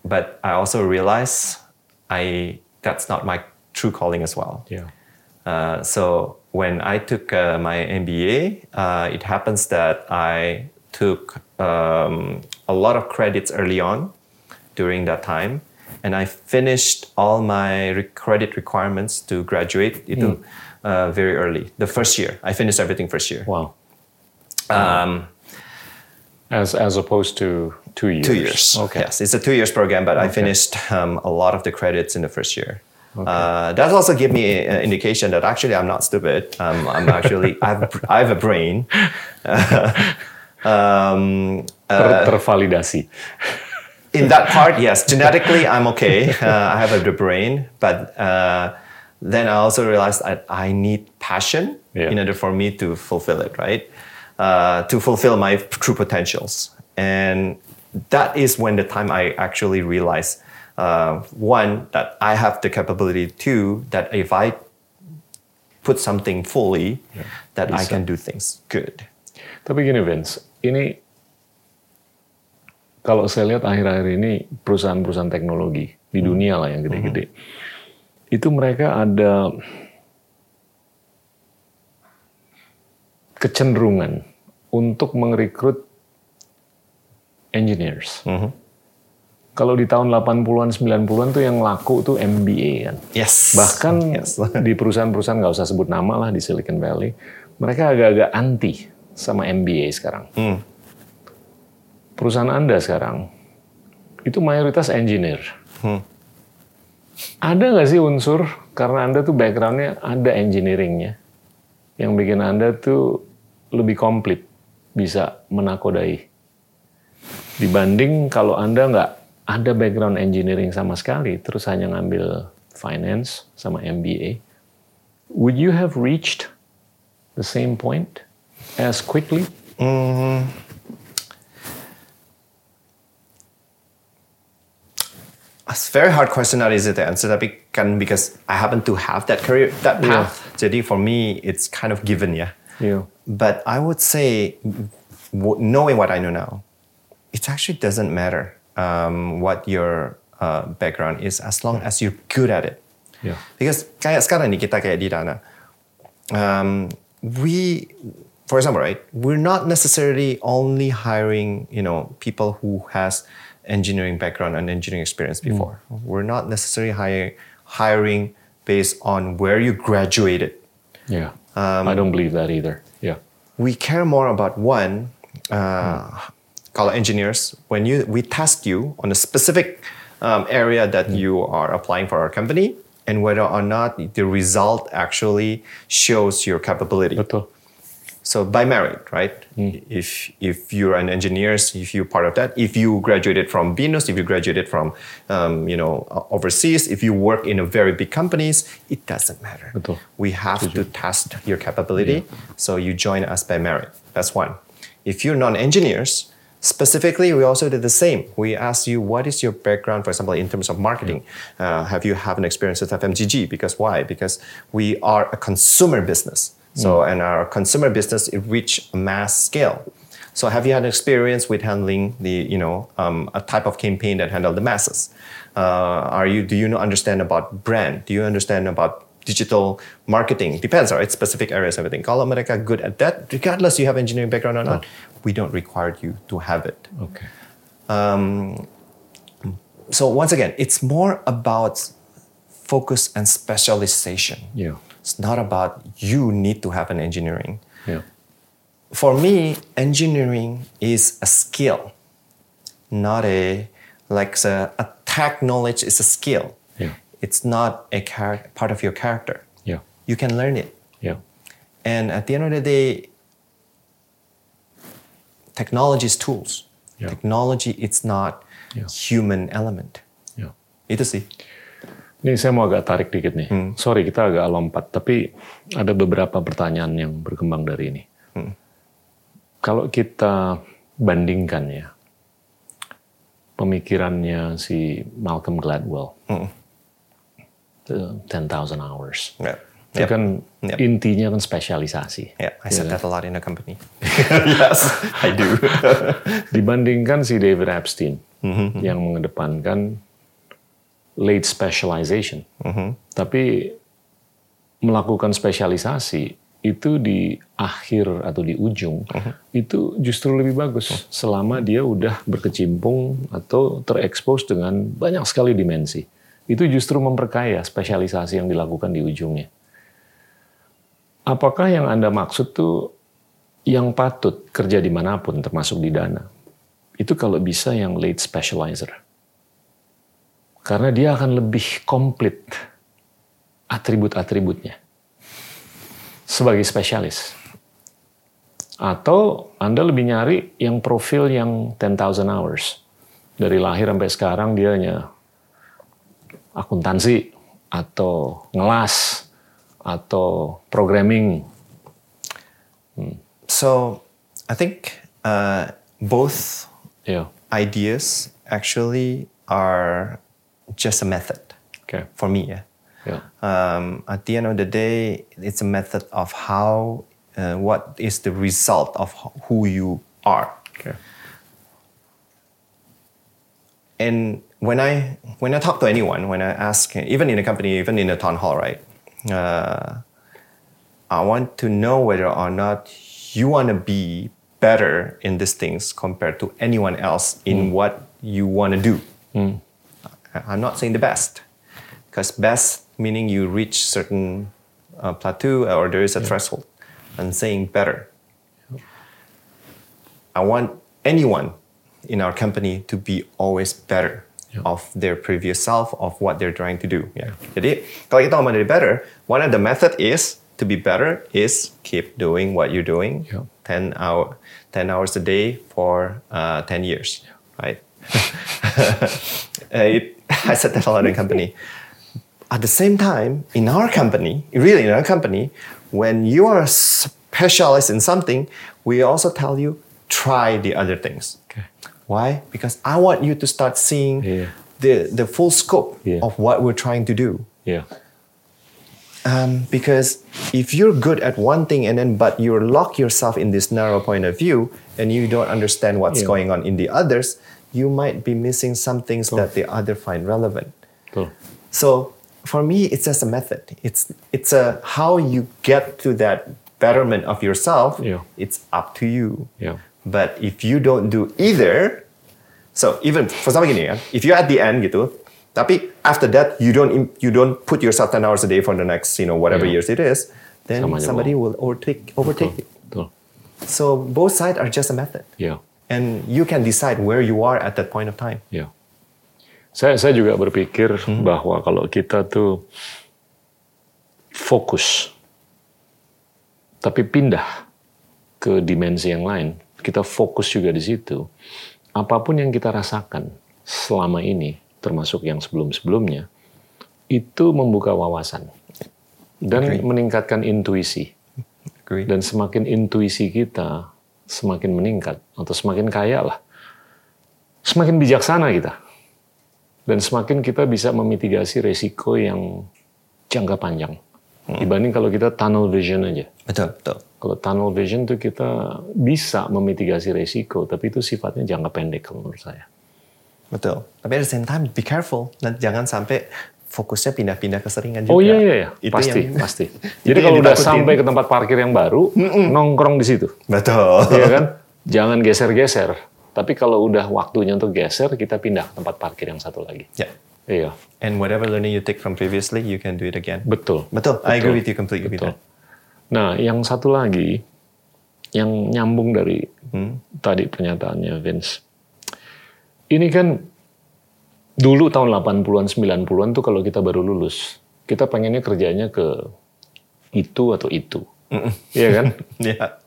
but I also realize I that's not my true calling as well.
Iya.
Uh, so when I took uh, my MBA, uh, it happens that I took um, a lot of credits early on during that time, and I finished all my re- credit requirements to graduate itu uh, very early. The first year, I finished everything first year.
Wow.
Um,
As as opposed to two years.
Two years.
Okay.
Yes, it's a two years program, but I finished um, a lot of the credits in the first year. Uh, that also gave me an indication that actually I'm not stupid. Um, I'm actually I've, I have a brain. um,
Ter- tervalidasi.
In that part, yes, genetically I'm okay. Uh, I have a brain, but uh, then I also realized that I need passion
Yeah.
in order for me to fulfill it, right? Uh, to fulfill my true potentials, and that is when the time I actually realized uh, one that I have the capability. Two that if I put something fully, that I can do things good.
Tapi gini Vince, ini kalau saya lihat akhir-akhir ini perusahaan-perusahaan teknologi di dunia lah yang gede-gede, itu mereka ada kecenderungan untuk merekrut engineers. Kalau di tahun 80-an, 90-an tuh yang laku tuh MBA kan.
Yes.
Bahkan
Yes.
di perusahaan-perusahaan nggak usah sebut nama lah di Silicon Valley, mereka agak-agak anti sama MBA sekarang.
Hmm.
Perusahaan Anda sekarang itu mayoritas engineer.
Hmm.
Ada nggak sih unsur karena Anda tuh backgroundnya ada engineeringnya yang bikin Anda tuh lebih komplit bisa menakodai dibanding kalau Anda nggak ada background engineering sama sekali, terus hanya ngambil finance sama MBA, would you have reached the same point as quickly?
It's a very hard question that easy to answer tapi kan because I happen to have that career that
Yeah.
path. Jadi for me it's kind of given ya.
Yeah.
But I would say knowing what I know now, it actually doesn't matter um, what your uh, background is as long as you're good at it.
Yeah.
Because kayak sekarang nih kita kayak di Dana, um, we, for example, right, we're not necessarily only hiring, you know, people who has engineering background and engineering experience before. We're not necessarily hiring hiring based on where you graduated.
Yeah. I don't believe that either. Yeah.
We care more about one. Uh, Kalau engineers, when you we test you on a specific um, area that you are applying for our company and whether or not the result actually shows your capability.
Betul.
So by merit, right? If if you're an engineer, if you're part of that, if you graduated from Venus, if you graduated from um, you know overseas, if you work in a very big companies, it doesn't matter. We have to test your capability. So you join us by merit. That's one. If you're non-engineers, specifically, we also did the same. We asked you what is your background, for example, in terms of marketing. Uh, have you have an experience with FMCG? Because why? Because we are a consumer business. So and our consumer business it reach a mass scale. So have you had experience with handling the you know um, a type of campaign that handle the masses? Uh, are you do you know understand about brand? Do you understand about digital marketing? Depends, right? Specific areas, everything. Kalau mereka good at that, regardless you have engineering background or not, we don't require you to have it.
Oke.
So once again, it's more about focus and specialization.
Iya.
It's not about you need to have an engineering.
Iya.
For me, engineering is a skill, not a like a, a tech knowledge is a skill.
Yeah.
It's not a char- part of your character.
Iya.
You can learn it.
Iya.
And at the end of the day, technology is tools.
Yeah.
Technology, it's not
Yeah.
human element.
Iya.
Itu sih.
Ini saya mau agak tarik dikit nih. Sorry kita agak lompat, tapi ada beberapa pertanyaan yang berkembang dari ini. Kalau kita bandingkan ya, pemikirannya si Malcolm Gladwell, the 10,000 hours,
Yeah.
itu
Yep.
kan
Yep.
intinya kan spesialisasi.
Yeah, I said
Iya
that a lot in the company. yes, I do.
Dibandingkan si David Epstein yang mengedepankan late specialization, tapi melakukan spesialisasi itu di akhir atau di ujung itu justru lebih bagus selama dia udah berkecimpung atau terekspos dengan banyak sekali dimensi. Itu justru memperkaya spesialisasi yang dilakukan di ujungnya. Apakah yang Anda maksud tuh yang patut kerja di mana pun termasuk di dana? Itu kalau bisa yang late specializer. Karena dia akan lebih komplit atribut-atributnya sebagai spesialis. Atau Anda lebih nyari yang profil yang 10,000 hours. Dari lahir sampai sekarang dia hanya akuntansi atau ngelas atau programming.
so, I think uh, both
Ya,
ideas actually are just a method
oke.
for me. Yeah. Um, at the end of the day, it's a method of how, uh, what is the result of who you are.
oke.
and when I when I talk to anyone, when I ask, even in a company, even in a town hall, right? Uh, I want to know whether or not you want to be better in these things compared to anyone else in what you want to do. I- I'm not saying the best, because best meaning you reach certain uh, plateau or there is a threshold. I'm saying better. I want anyone in our company to be always better
Yeah.
of their previous self of what they're trying to do. Ya. Jadi kalau kita mau jadi better, one of the method is to be better is keep doing what you're doing
Yeah.
10 hour 10 hours a day for uh, 10 years, right? Uh, it, I said that a lot in company. At the same time, in our company, really in our company, when you are a specialist in something, we also tell you try the other things.
Okay.
Why? Because I want you to start seeing
Yeah.
the, the full scope
Yeah.
of what we're trying to do.
Ya,
Um, because if you're good at one thing and then but you lock yourself in this narrow point of view and you don't understand what's
Yeah.
going on in the others, you might be missing some things that oh. the other find relevant.
betul.
So for me, it's just a method. It's it's a how you get to that betterment of yourself.
Yeah.
It's up to you.
Ya,
But if you don't do either, so even for example gini ya, if you're at the end gitu, tapi after that you don't you don't put yourself 10 hours a day for the next you know whatever
Yeah.
years it is, then
Sama
somebody will overtake overtake
betul.
So both sides are just a method,
Ya.
And you can decide where you are at that point of time.
Ya. Saya saya juga berpikir bahwa kalau kita tuh fokus tapi pindah ke dimensi yang lain, kita fokus juga di situ. Apa pun yang kita rasakan selama ini, termasuk yang sebelum-sebelumnya, itu membuka wawasan dan meningkatkan intuisi.
Agree.
Dan semakin intuisi kita semakin meningkat atau semakin kaya lah, semakin bijaksana kita. Dan semakin kita bisa memitigasi resiko yang jangka panjang. Dibanding kalau kita tunnel vision aja.
Betul, betul.
Kalau tunnel vision tuh kita bisa memitigasi resiko, tapi itu sifatnya jangka pendek kalau menurut saya.
Betul. Tapi at the same time, be careful. Dan jangan sampai fokusnya pindah-pindah keseringan juga.
Oh iya iya, iya.
Itu
pasti
yang-
pasti. Jadi kalau udah sampai ke tempat parkir yang baru, nongkrong di situ.
Betul.
Iya kan? Jangan geser-geser. Tapi kalau udah waktunya untuk geser, kita pindah ke tempat parkir yang satu lagi.
Ya.
Iya,
And whatever learning you take from previously, you can do it again.
betul.
Betul. I agree
Betul.
with you completely
Betul. Nah, yang satu lagi, yang nyambung dari
Hmm.
tadi pernyataannya Vince. Ini kan dulu tahun 80-an, 90-an tuh kalau kita baru lulus, kita pengennya kerjanya ke itu atau itu. Iya kan?
Ya.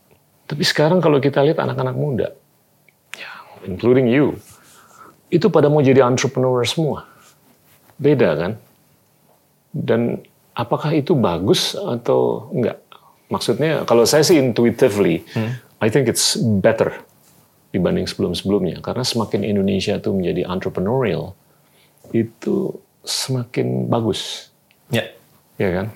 Tapi sekarang kalau kita lihat anak-anak muda, ya, including you, itu pada mau jadi entrepreneur semua. Beda kan? Dan apakah itu bagus atau enggak? Maksudnya kalau saya sih intuitively, I think it's better dibanding sebelum-sebelumnya. Karena semakin Indonesia tuh menjadi entrepreneurial, itu semakin bagus.
Ya.
Ya kan?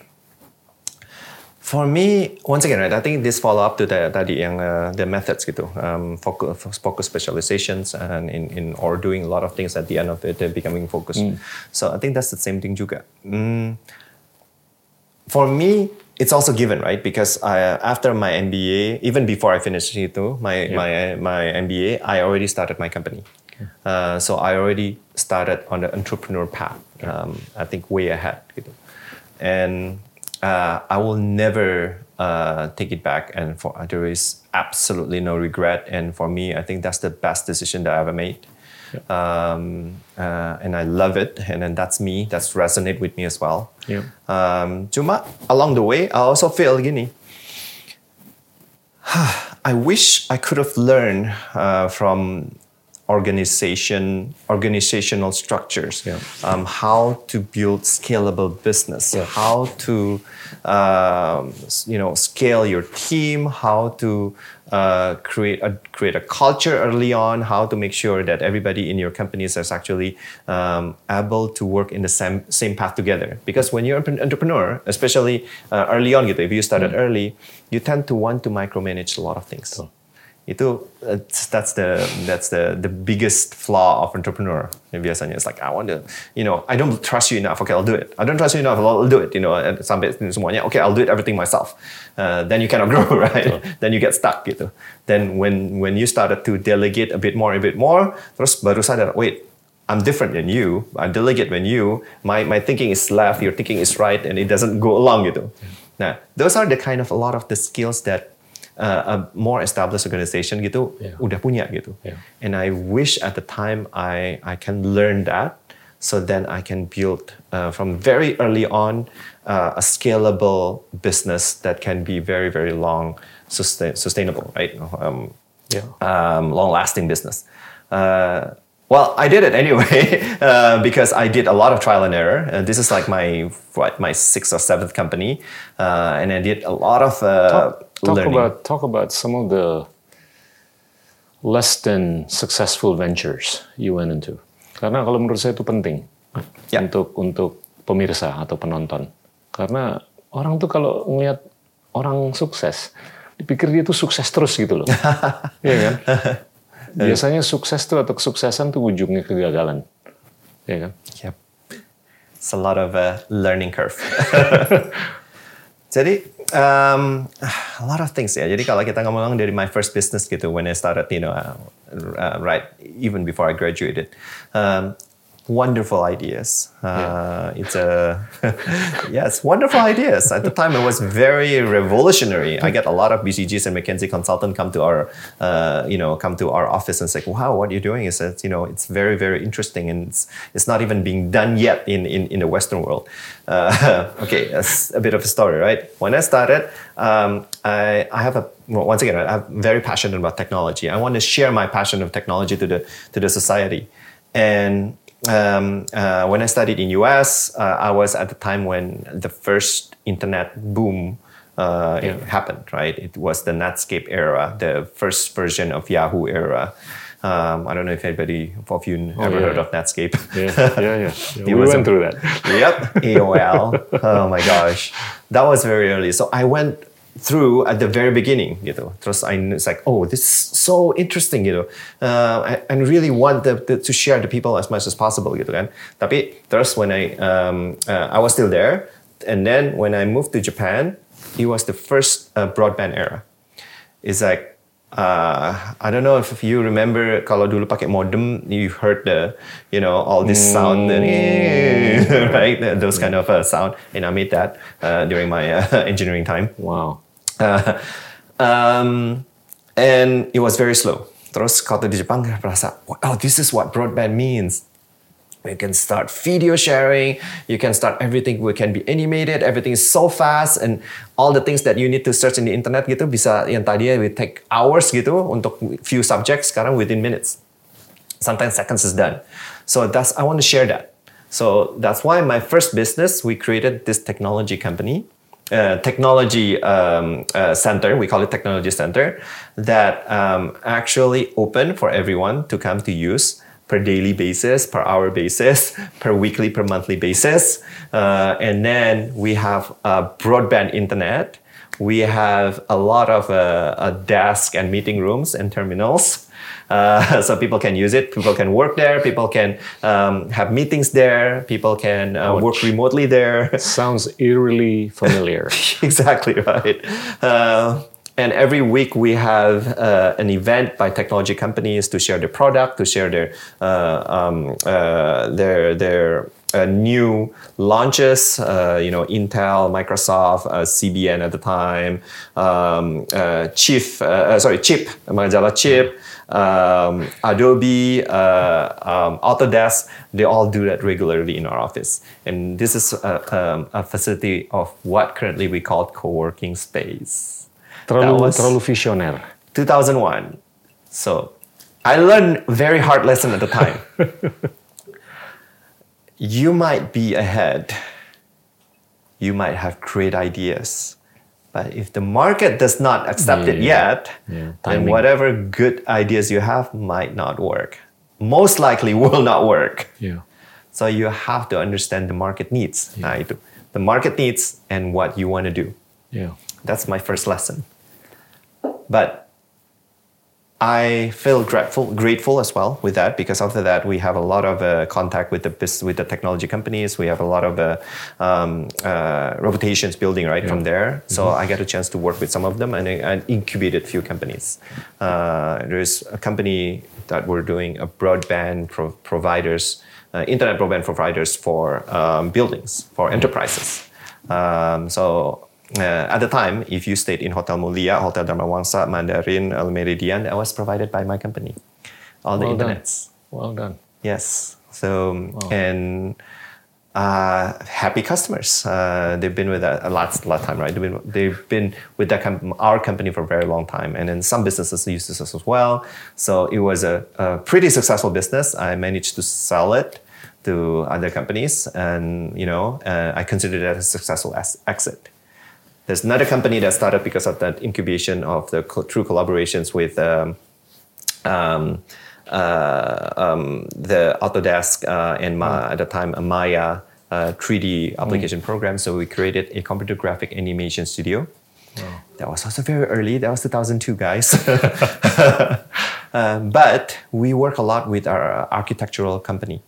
For me, once again, right, I think this follow up to the tadi yang uh, the methods gitu, um, focus, focus specializations and in, in or doing a lot of things at the end of it, uh, becoming focused. So I think that's the same thing juga. Mm, for me, it's also given, right? Because I, after my MBA, even before I finished itu, my my my MBA, I already started my company. Uh, so I already started on the entrepreneur path. Um, I think way ahead. And uh, I will never uh, take it back. And for there is absolutely no regret. And for me, I think that's the best decision that I ever made. Um, uh, and I love it. And then that's me. That's resonate with me as well.
Yeah.
Um, cuma along the way, I also feel gini. I wish I could have learned uh, from organization, organizational structures,
Yeah.
um, how to build scalable business,
Yeah.
how to, um, you know, scale your team, how to uh, create a create a culture early on, how to make sure that everybody in your companies is actually um, able to work in the same same path together. Because when you're an entrepreneur, especially uh, early on, if you started early, you tend to want to micromanage a lot of things. Itu uh, that's the that's the the biggest flaw of entrepreneur. Biasanya it's like I want to, you know, I don't trust you enough. Okay, I'll do it. I don't trust you enough. I'll do it. You know, and sampai semuanya. Okay, I'll do it everything myself. Uh, then you cannot grow, right? then you get stuck gitu. Then when when you started to delegate a bit more, a bit more, terus baru sadar, wait, I'm different than you. I delegate when you. My my thinking is left. Your thinking is right, and it doesn't go along You gitu. now those are the kind of a lot of the skills that uh, a more established organization gitu
Yeah.
udah punya gitu.
Yeah.
And I wish at the time I I can learn that, so then I can build uh, from very early on uh, a scalable business that can be very very long sustain, sustainable, right? Um,
Yeah.
um, long-lasting business. Uh, well, I did it anyway uh, because I did a lot of trial and error. Uh, this is like my what my sixth or seventh company, uh, and I did a lot of uh,
talk,
learning.
about talk about some of the less than successful ventures you went into. Karena kalau menurut saya itu penting
Ya.
untuk untuk pemirsa atau penonton. Karena orang tuh kalau ngelihat orang sukses, dipikir dia tuh sukses terus gitu loh. Iya kan? Biasanya sukses tuh atau kesuksesan tuh ujungnya kegagalan. Iya kan?
Yep. It's a lot of a learning curve. Jadi um, a lot of things ya. Jadi kalau kita ngomong dari my first business gitu, when I started, you know, uh, right even before I graduated, um, wonderful ideas. Uh, It's a yes, wonderful ideas. At the time, it was very revolutionary. I get a lot of BCGs and McKinsey consultant come to our, uh, you know, come to our office and say, "Wow, what you're doing is, it's, you know, it's very, very interesting, and it's, it's not even being done yet in in, in the Western world." Uh, okay, that's a bit of a story, right? When I started, um, I I have a well, once again, I'm very passionate about technology. I want to share my passion of technology to the to the society, and um, uh, when I studied in US, uh, I was at the time when the first internet boom uh, it happened. Right, it was the Netscape era, the first version of Yahoo era. Um, I don't know if anybody of you ever
yeah,
heard
yeah.
of Netscape.
Yeah, yeah, yeah. yeah. We went
a-
through that.
yep, AOL. Oh my gosh, that was very early. So I went through at the very beginning, gitu. Terus I it's like, oh, this is so interesting, gitu. Uh, I, I really want the, the, to share to people as much as possible, gitu kan. Tapi terus when I um, uh, I was still there, and then when I moved to Japan, it was the first uh, broadband era. It's like uh, I don't know if you remember kalau dulu pakai modem, you heard the you know all this sound, the, right? Those kind of uh, sound, and I made that uh, during my uh, engineering time.
Wow.
Uh, um, and it was very slow. Terus kalau di Jepang merasa, oh, this is what broadband means. You can start video sharing. You can start everything. We can be animated. Everything is so fast, and all the things that you need to search in the internet gitu bisa yang tadinya will take hours gitu untuk few subjects sekarang within minutes. Sometimes seconds is done. So that's I want to share that. So that's why my first business we created this technology company uh, technology um, uh, center, we call it technology center, that um, actually open for everyone to come to use per daily basis, per hour basis, per weekly, per monthly basis. Uh, and then we have uh, broadband internet. We have a lot of uh, desk and meeting rooms and terminals. Uh, so people can use it. People can work there. People can um, have meetings there. People can uh, work remotely there.
Sounds eerily familiar.
exactly right. Uh, and every week we have uh, an event by technology companies to share their product, to share their uh, um, uh, their their uh, new launches. Uh, you know, Intel, Microsoft, uh, CBN at the time, um, uh, Chief, sorry, Chip, Majalah Chip. Um, Adobe, uh, um, Autodesk, they all do that regularly in our office. And this is a, um, a facility of what currently we call co-working space.
Terlalu,
That was-
terlalu visioner.
2001. So I learned very hard lesson at the time. you might be ahead. You might have great ideas. But if the market does not accept it yet,
Yeah,
then whatever good ideas you have might not work. Most likely will not work.
Yeah.
So you have to understand the market needs. Nah, itu. The market needs and what you want to do.
Yeah.
That's my first lesson. But I feel grateful, grateful as well with that because after that we have a lot of uh, contact with the with the technology companies. We have a lot of uh, um, uh, reputations building right from there. So I got a chance to work with some of them and, and incubated few companies. Uh, there's a company that we're doing a broadband pro- providers, uh, internet broadband providers for um, buildings for enterprises. Um, so uh, at the time, if you stayed in Hotel Mulia, Hotel Dharmawangsa, Mandarin, El Meridian, that was provided by my company. All the
Well done.
internets.
Well done.
Yes. So and uh, happy customers. Uh, they've been with us a lot, lot of time, right? They've been, they've been with that com- our company for a very long time, and then some businesses use this as well. So it was a, a pretty successful business. I managed to sell it to other companies, and you know, uh, I consider that a successful as- exit. There's another company that started because of that incubation of the co- true collaborations with um, um, uh, um, the Autodesk uh, and Ma- at the time a Maya uh, 3D application program. So we created a computer graphic animation studio. That was also very early. That was 2002, guys. Um, but we work a lot with our architectural company.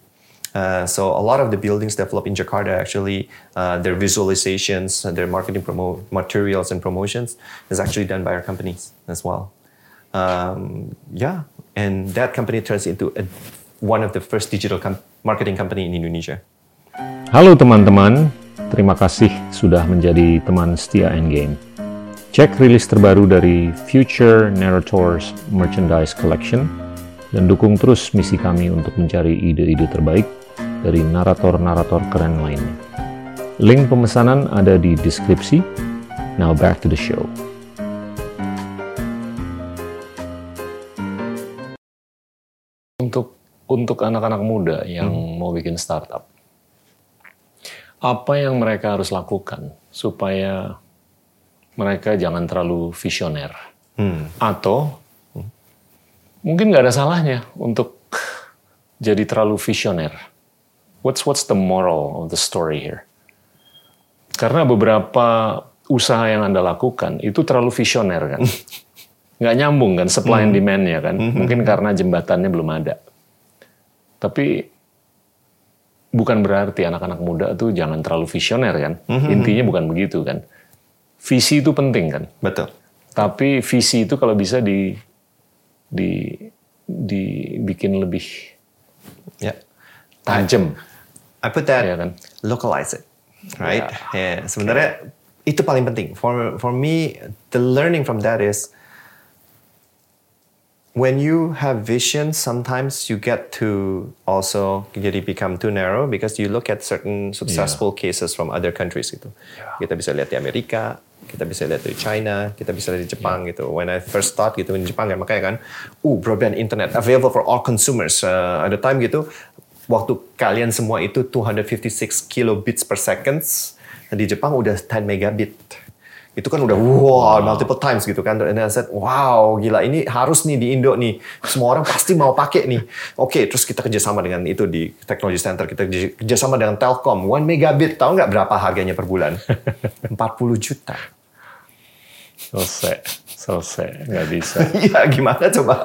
Uh, so a lot of the buildings developed in Jakarta actually, uh, their visualizations, their marketing promo- materials and promotions is actually done by our companies as well. Um, yeah, and that company turns into a, one of the first digital com- marketing company in Indonesia.
Halo teman-teman, terima kasih sudah menjadi teman setia Endgame. Cek rilis terbaru dari Future Narrators Merchandise Collection dan dukung terus misi kami untuk mencari ide-ide terbaik dari narator-narator keren lainnya. Link pemesanan ada di deskripsi. Now back to the show. Untuk untuk anak-anak muda yang mau bikin startup, apa yang mereka harus lakukan supaya mereka jangan terlalu visioner? Atau mungkin nggak ada salahnya untuk jadi terlalu visioner. What's what's the moral of the story here? Karena beberapa usaha yang anda lakukan itu terlalu visioner kan, nggak nyambung kan supply and demand-nya kan. Mungkin karena jembatannya belum ada. Tapi bukan berarti anak-anak muda tuh jangan terlalu visioner kan. Intinya bukan begitu kan. Visi itu penting kan.
Betul.
Tapi visi itu kalau bisa di di dibikin lebih
Ya.
tajam.
I put that
kan?
localize it, right? Yeah. Sebenarnya itu paling penting. For for me, the learning from that is when you have vision, sometimes you get to also jadi become too narrow because you look at certain successful cases from other countries gitu. Kita bisa lihat di Amerika, kita bisa lihat di China, kita bisa lihat di Jepang gitu. When I first start gitu di Jepang ya makanya kan, uh broadband internet available for all consumers. Uh, at the time gitu, waktu kalian semua itu 256 kilobits per second, di Jepang udah 10 megabit. Itu kan udah wow, multiple times gitu kan. And then I said, wow gila ini harus nih di Indo nih. Semua orang pasti mau pakai nih. Oke, terus kita kerjasama dengan itu di Technology Center. Kita kerja- kerjasama dengan Telkom. 1 megabit, tahu nggak berapa harganya per bulan? 40 juta.
Selesai, selesai, nggak bisa.
Iya, gimana coba?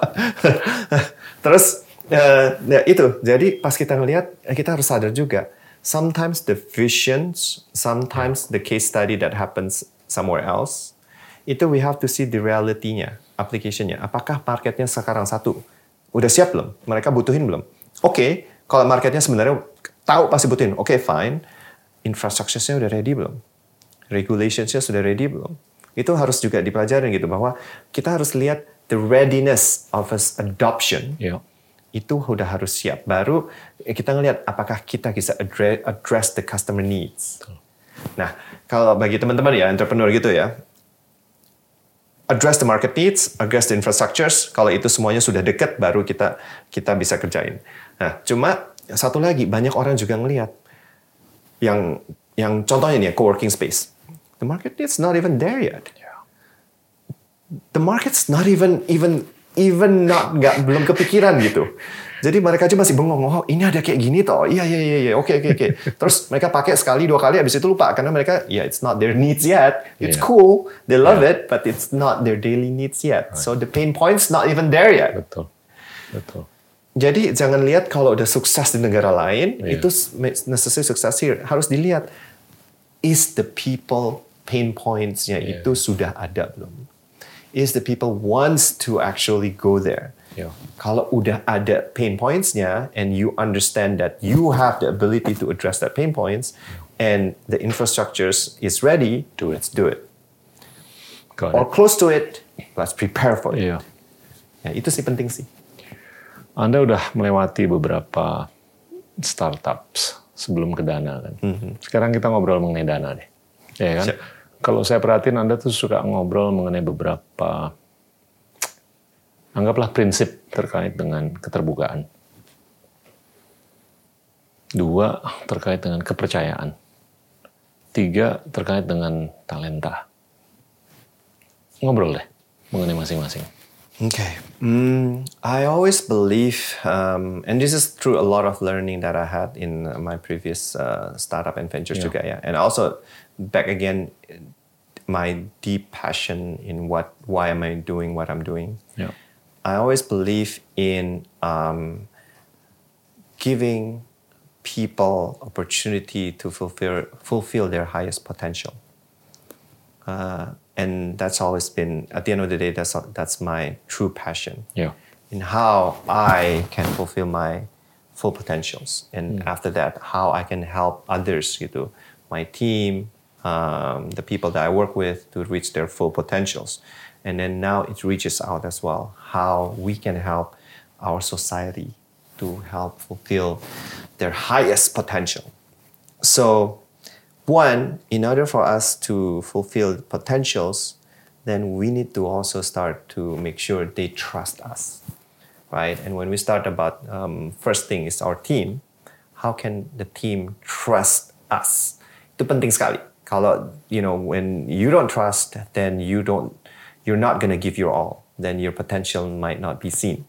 Terus eh, ya itu, jadi pas kita ngelihat, eh, kita harus sadar juga. Sometimes the visions, sometimes the case study that happens somewhere else, itu we have to see the reality-nya, application-nya. Apakah marketnya sekarang satu? Udah siap belum? Mereka butuhin belum? Oke, kalau marketnya sebenarnya tahu pasti butuhin. Oke, fine. Infrastructure-nya udah ready belum? Regulations-nya sudah ready belum? Itu harus juga dipelajarin gitu bahwa kita harus lihat the readiness of adoption
Iya.
Itu udah harus siap. Baru kita ngelihat apakah kita bisa address, address the customer needs. Nah, kalau bagi teman-teman ya entrepreneur gitu ya, address the market needs, address the infrastructures. Kalau itu semuanya sudah dekat, baru kita kita bisa kerjain. Nah, cuma satu lagi banyak orang juga ngelihat yang yang contohnya nih ya, co-working space. The market needs not even there yet. The market's not even even even not nggak belum kepikiran gitu. Jadi mereka aja masih bengong, oh ini ada kayak gini toh, iya iya iya, iya. oke oke oke. Terus mereka pakai sekali dua kali, habis itu lupa karena mereka, ya it's not their needs yet. It's
Iya.
cool, they love it, but it's not their daily needs yet. So the pain points not even there yet.
Betul, betul.
Jadi jangan lihat kalau udah sukses di negara lain,
Iya.
itu necessary sukses here. Harus dilihat, is the people pain points-nya
Iya.
itu sudah ada belum? Is the people wants to actually go there?
Iya.
Kalau udah ada pain points-nya and you understand that you have the ability to address that pain points and the infrastructures is ready,
Do it.
let's do it.
Got
Or
it.
close to it, let's prepare for it. Ya, itu sih penting sih.
Anda udah melewati beberapa startups sebelum ke dana kan. Sekarang kita ngobrol mengenai dana deh. Ya kan?
Siap.
Kalau saya perhatiin Anda tuh suka ngobrol mengenai beberapa anggaplah prinsip terkait dengan keterbukaan. Dua terkait dengan kepercayaan. Tiga terkait dengan talenta. Ngobrol deh mengenai masing-masing.
Okay. Mm, I always believe, um, and this is through a lot of learning that I had in uh, my previous uh, startup and ventures
Yeah.
ya. And also back again, my deep passion in what, why am I doing what I'm doing.
Ya.
I always believe in um, giving people opportunity to fulfill fulfill their highest potential. Uh, and that's always been at the end of the day that's that's my true passion
Ya.
in how I can fulfill my full potentials, and after that, how I can help others, gitu, my team, um, the people that I work with, to reach their full potentials, and then now it reaches out as well how we can help our society to help fulfill their highest potential. So, one, in order for us to fulfill potentials, then we need to also start to make sure they trust us, right? And when we start about um, first thing is our team, how can the team trust us? Itu penting sekali. Kalau you know when you don't trust, then you don't, you're not gonna give your all. Then your potential might not be seen.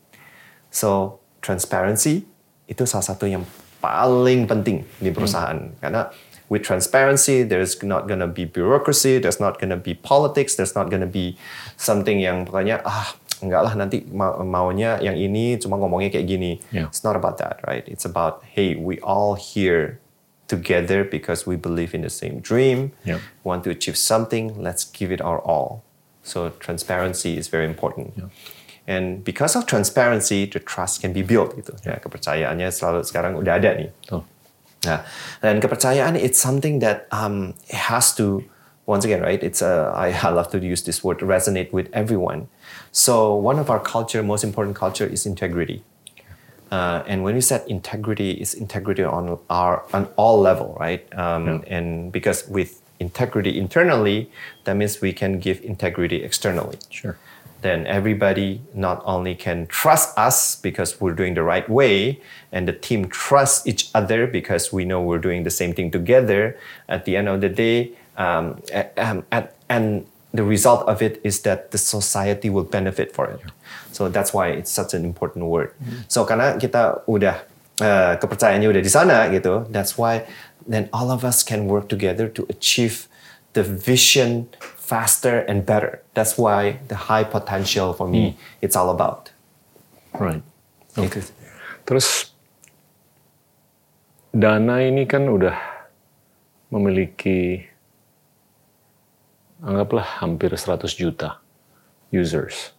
So transparency itu salah satu yang paling penting di perusahaan karena with transparency there's not gonna be bureaucracy, there's not gonna be politics, there's not gonna be something yang pokoknya ah enggak lah nanti ma- maunya yang ini cuma ngomongnya kayak gini.
Yeah.
It's not about that, right? It's about hey, we all here together because we believe in the same dream,
Yeah.
want to achieve something, let's give it our all. So transparency is very important. And because of transparency, the trust can be built gitu. Ya, kepercayaannya selalu sekarang udah ada nih.
Betul.
Nah, dan kepercayaan it's something that um, it has to once again, right? It's a, I I love to use this word resonate with everyone. So one of our culture, most important culture, is integrity. Uh, and when we said integrity, is integrity on our on all level, right? Um, And because with integrity internally, that means we can give integrity externally
Sure.
Then everybody not only can trust us because we're doing the right way, and the team trusts each other because we know we're doing the same thing together. At the end of the day, um, um, at, and the result of it is that the society will benefit for it. So that's why it's such an important word. So karena kita udah uh, kepercayaannya udah di sana gitu, that's why then all of us can work together to achieve the vision faster and better. That's why the high potential for me it's all about.
Right.
Oke.
Terus Dana ini kan udah memiliki anggaplah hampir 100 juta users.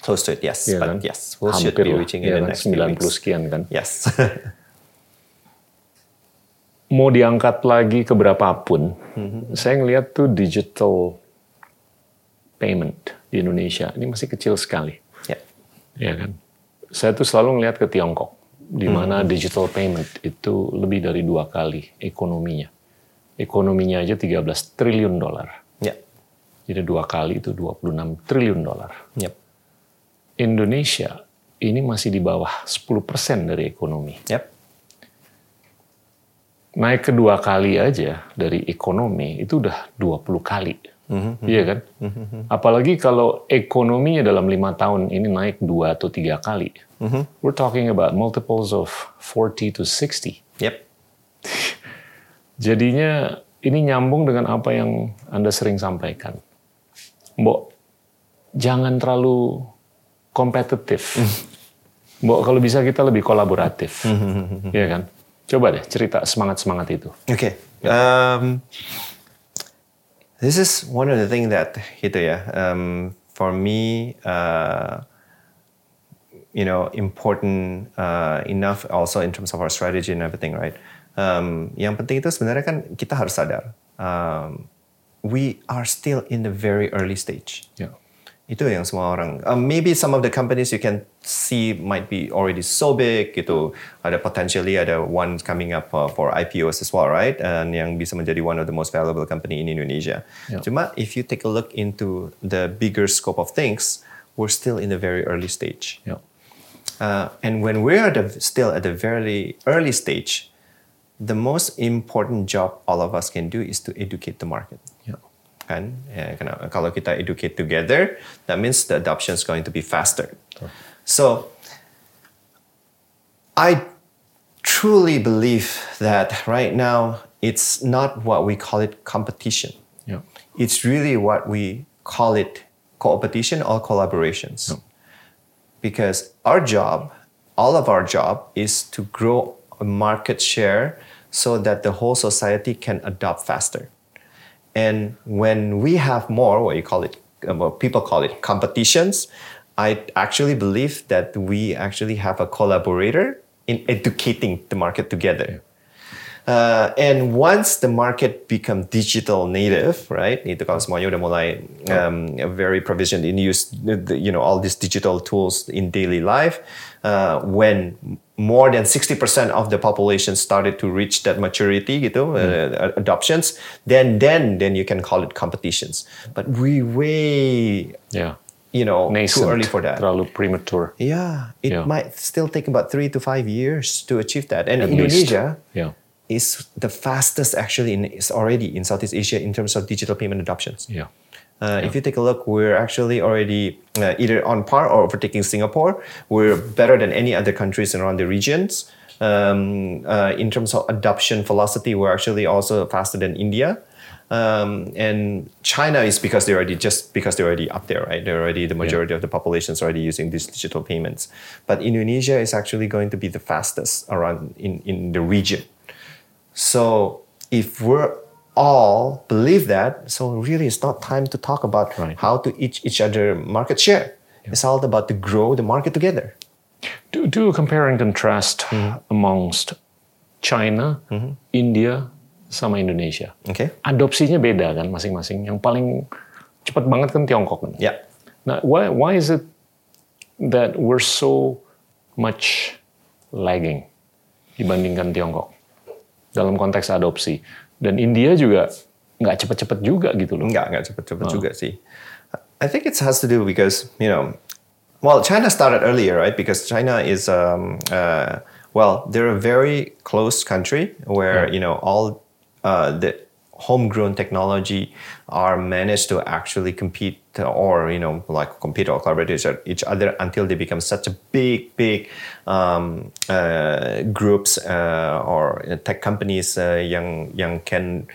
Close to it, yes.
Iya
but
kan?
yes, we
hampir
should be reaching
iya
in the
kan?
next few
90
weeks.
sekian kan.
Yes.
Mau diangkat lagi ke berapapun, saya ngelihat tuh digital payment di Indonesia ini masih kecil sekali.
yeah.
ya kan? Saya tuh selalu ngelihat ke Tiongkok, di mana digital payment itu lebih dari dua kali ekonominya. Ekonominya aja 13 triliun dolar.
Yeah.
Jadi dua kali itu 26 triliun dolar.
Yep.
Indonesia ini masih di bawah 10% dari ekonomi.
Yep.
Naik kedua kali aja dari ekonomi itu udah 20 kali. Iya kan? Apalagi kalau ekonominya dalam lima tahun ini naik dua atau tiga kali. We're talking about multiples of 40 to 60.
Yep.
Jadinya ini nyambung dengan apa yang Anda sering sampaikan. Mbok, jangan terlalu kompetitif. Mbok, kalau bisa kita lebih kolaboratif. Iya kan? Coba deh cerita semangat-semangat itu.
Okay. Um, this is one of the things that gitu ya. Um, for me, uh, you know, important uh, enough also in terms of our strategy and everything, right? Um, yang penting itu sebenarnya kan kita harus sadar, um, we are still in the very early stage.
Ya.
Itu yang semua orang. Um, maybe some of the companies you can see might be already so big gitu. Ada potentially ada one coming up uh, for IPOs as well, right? And yang bisa menjadi one of the most valuable company in Indonesia.
Yeah.
Cuma if you take a look into the bigger scope of things, we're still in the very early stage.
Ya.
Uh, and when we're at the, still at the very early stage, the most important job all of us can do is to educate the market. Kan eh, kena- kalau kita educate together that means the adoption is going to be faster. So i truly believe that right now it's not what we call it competition.
Ya.
it's really what we call it competition or collaborations. Because our job all of our job is to grow a market share so that the whole society can adopt faster and when we have more, what you call it, uh, what people call it competitions, I actually believe that we actually have a collaborator in educating the market together. Uh, and once the market become digital native, right? Itu kalau semuanya udah mulai um, very provisioned in use, you know, all these digital tools in daily life. Uh, when more than 60% of the population started to reach that maturity, gitu, uh, adoptions, then then then you can call it competitions. But we way,
Yeah.
you know,
Nascent.
too early for that.
Terlalu premature.
Yeah, it
Yeah.
might still take about three to five years to achieve that. And
At least.
Indonesia
Yeah.
is the fastest actually in, is already in Southeast Asia in terms of digital payment adoptions.
Yeah.
Uh, If you take a look, we're actually already uh, either on par or overtaking Singapore. We're better than any other countries around the regions. Um, uh, in terms of adoption velocity, we're actually also faster than India. Um, and China is because they're already just because they're already up there, right? They're already the majority of the population is already using these digital payments. But Indonesia is actually going to be the fastest around in, in the region. So if we're all believe that, so really it's not time to talk about
Right.
how to each each other market share. It's all about to grow the market together.
Do, do a compare and contrast
Mm-hmm.
amongst China, India, sama Indonesia.
Okay?
Adopsinya beda kan masing-masing. Yang paling cepat banget kan Tiongkok. kan?
Yeah.
Nah, why why is it that we're so much lagging dibandingkan Tiongkok dalam konteks adopsi? Dan India juga nggak cepet-cepet juga gitu loh.
Enggak, enggak cepet-cepet juga sih. I think it has to do because, you know, well, China started earlier, right? Because China is, um, uh, well, they're a very close country where, you know, all uh, the homegrown technology are managed to actually compete or, you know, like compete or collaborate with each other until they become such a big, big um, uh, groups uh, or tech companies uh, young yang can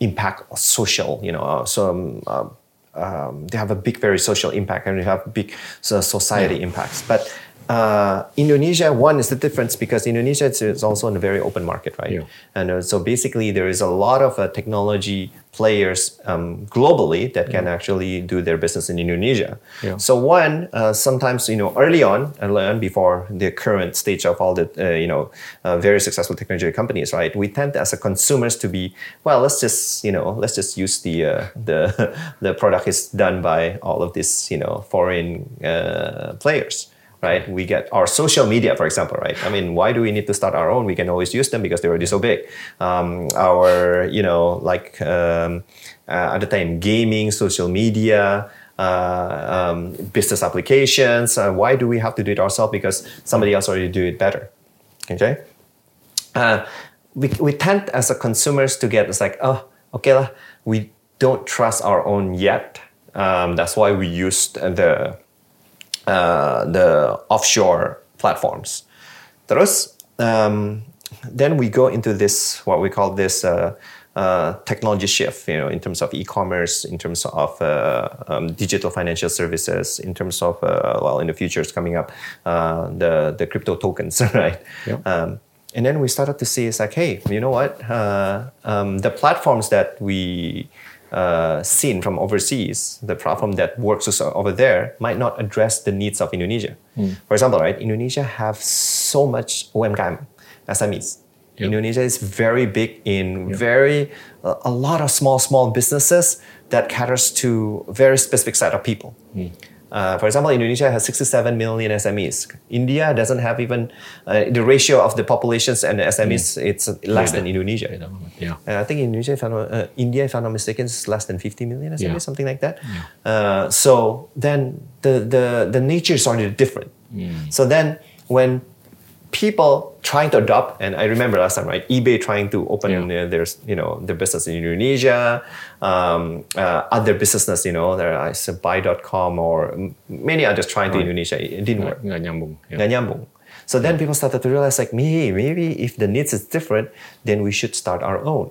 impact social, you know, uh, so um, uh, um, they have a big, very social impact and they have big so, society impacts. But uh, Indonesia, one is the difference because Indonesia is, is also in a very open market, right?
Yeah.
And uh, so basically, there is a lot of uh, technology players um, globally that can actually do their business in Indonesia.
Yeah.
So one, uh, sometimes you know, early on, early on before the current stage of all the uh, you know uh, very successful technology companies, right? We tend as a consumers to be well. Let's just you know, let's just use the uh, the the product is done by all of these you know foreign uh, players. Right, we get our social media, for example. Right, I mean, why do we need to start our own? We can always use them because they're already so big. Um, our, you know, like um, uh, at the time, gaming, social media, uh, um, business applications. Uh, why do we have to do it ourselves? Because somebody else already do it better. Okay. Uh, we, we tend as a consumers to get it's like oh okay lah, we don't trust our own yet. Um, that's why we used the uh, the offshore platforms. Terus, um, then we go into this what we call this uh, uh, technology shift. You know, in terms of e-commerce, in terms of uh, um, digital financial services, in terms of uh, well, in the future it's coming up uh, the the crypto tokens, right?
Yeah.
Um, and then we started to see it's like, hey, you know what? Uh, um, the platforms that we uh, seen from overseas, the platform that works over there might not address the needs of Indonesia. Hmm. For example, right, Indonesia have so much UMKM, SMEs.
Yep.
Indonesia is very big in very a a lot of small small businesses that caters to very specific set of people. Hmm. Uh, for example, Indonesia has 67 million SMEs. India doesn't have even uh, the ratio of the populations and the SMEs. It's less
Beda.
than Indonesia.
Ya.
Uh, I think Indonesia, if I'm uh, India, if I'm not mistaken, is less than 50 million SMEs,
Yeah.
something like that. Uh, so then the, the, the nature is already different. So then when people trying to adopt, and I remember last time, right? eBay trying to open
Yeah.
their, you know, their business in Indonesia, um, uh, other businesses, you know, there is buy.com or many others trying to Indonesia. It didn't work.
Nggak, nyambung. ya.
Nggak nyambung. So then people started to realize like, maybe, maybe if the needs is different, then we should start our own.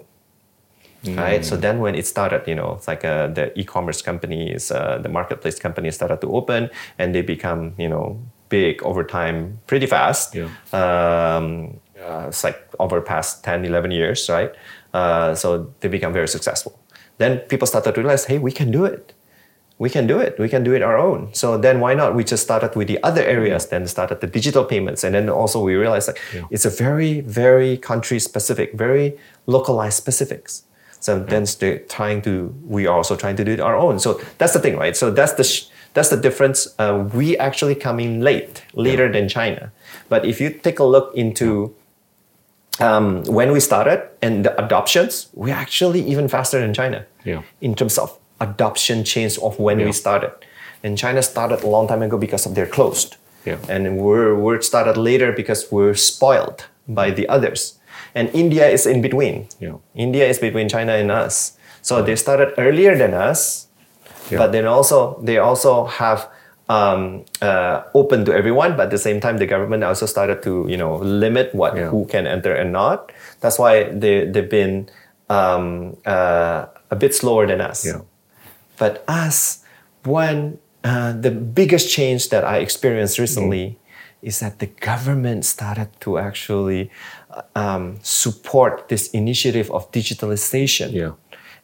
Right. So then when it started, you know, it's like uh, the e-commerce companies, uh, the marketplace companies started to open and they become, you know, big over time pretty fast.
Yeah.
Um, uh, it's like over past 10, 11 years, right? Uh, so they become very successful. Then people started to realize, hey, we can do it we can do it. We can do it our own. So then why not? We just started with the other areas, then started the digital payments. And then also we realized like it's a very, very country specific, very localized specifics. So then st- trying to, we are also trying to do it our own. So that's the thing, right? So that's the, sh- that's the difference. Uh, we actually come in late, later than China. But if you take a look into um, when we started and the adoptions, we're actually even faster than China
Yeah.
in terms of adoption change of when
Yeah.
we started. And China started a long time ago because of they're closed.
Yeah.
And we're, we're started later because we're spoiled by the others. And India is in between.
Yeah.
India is between China and us. So they started earlier than us,
Yeah.
but then also they also have um, uh, open to everyone. But at the same time, the government also started to you know limit what
Yeah.
who can enter and not. That's why they they've been um, uh, a bit slower than us.
Yeah.
But us, one uh, the biggest change that I experienced recently is that the government started to actually uh, um, support this initiative of digitalization.
Yeah.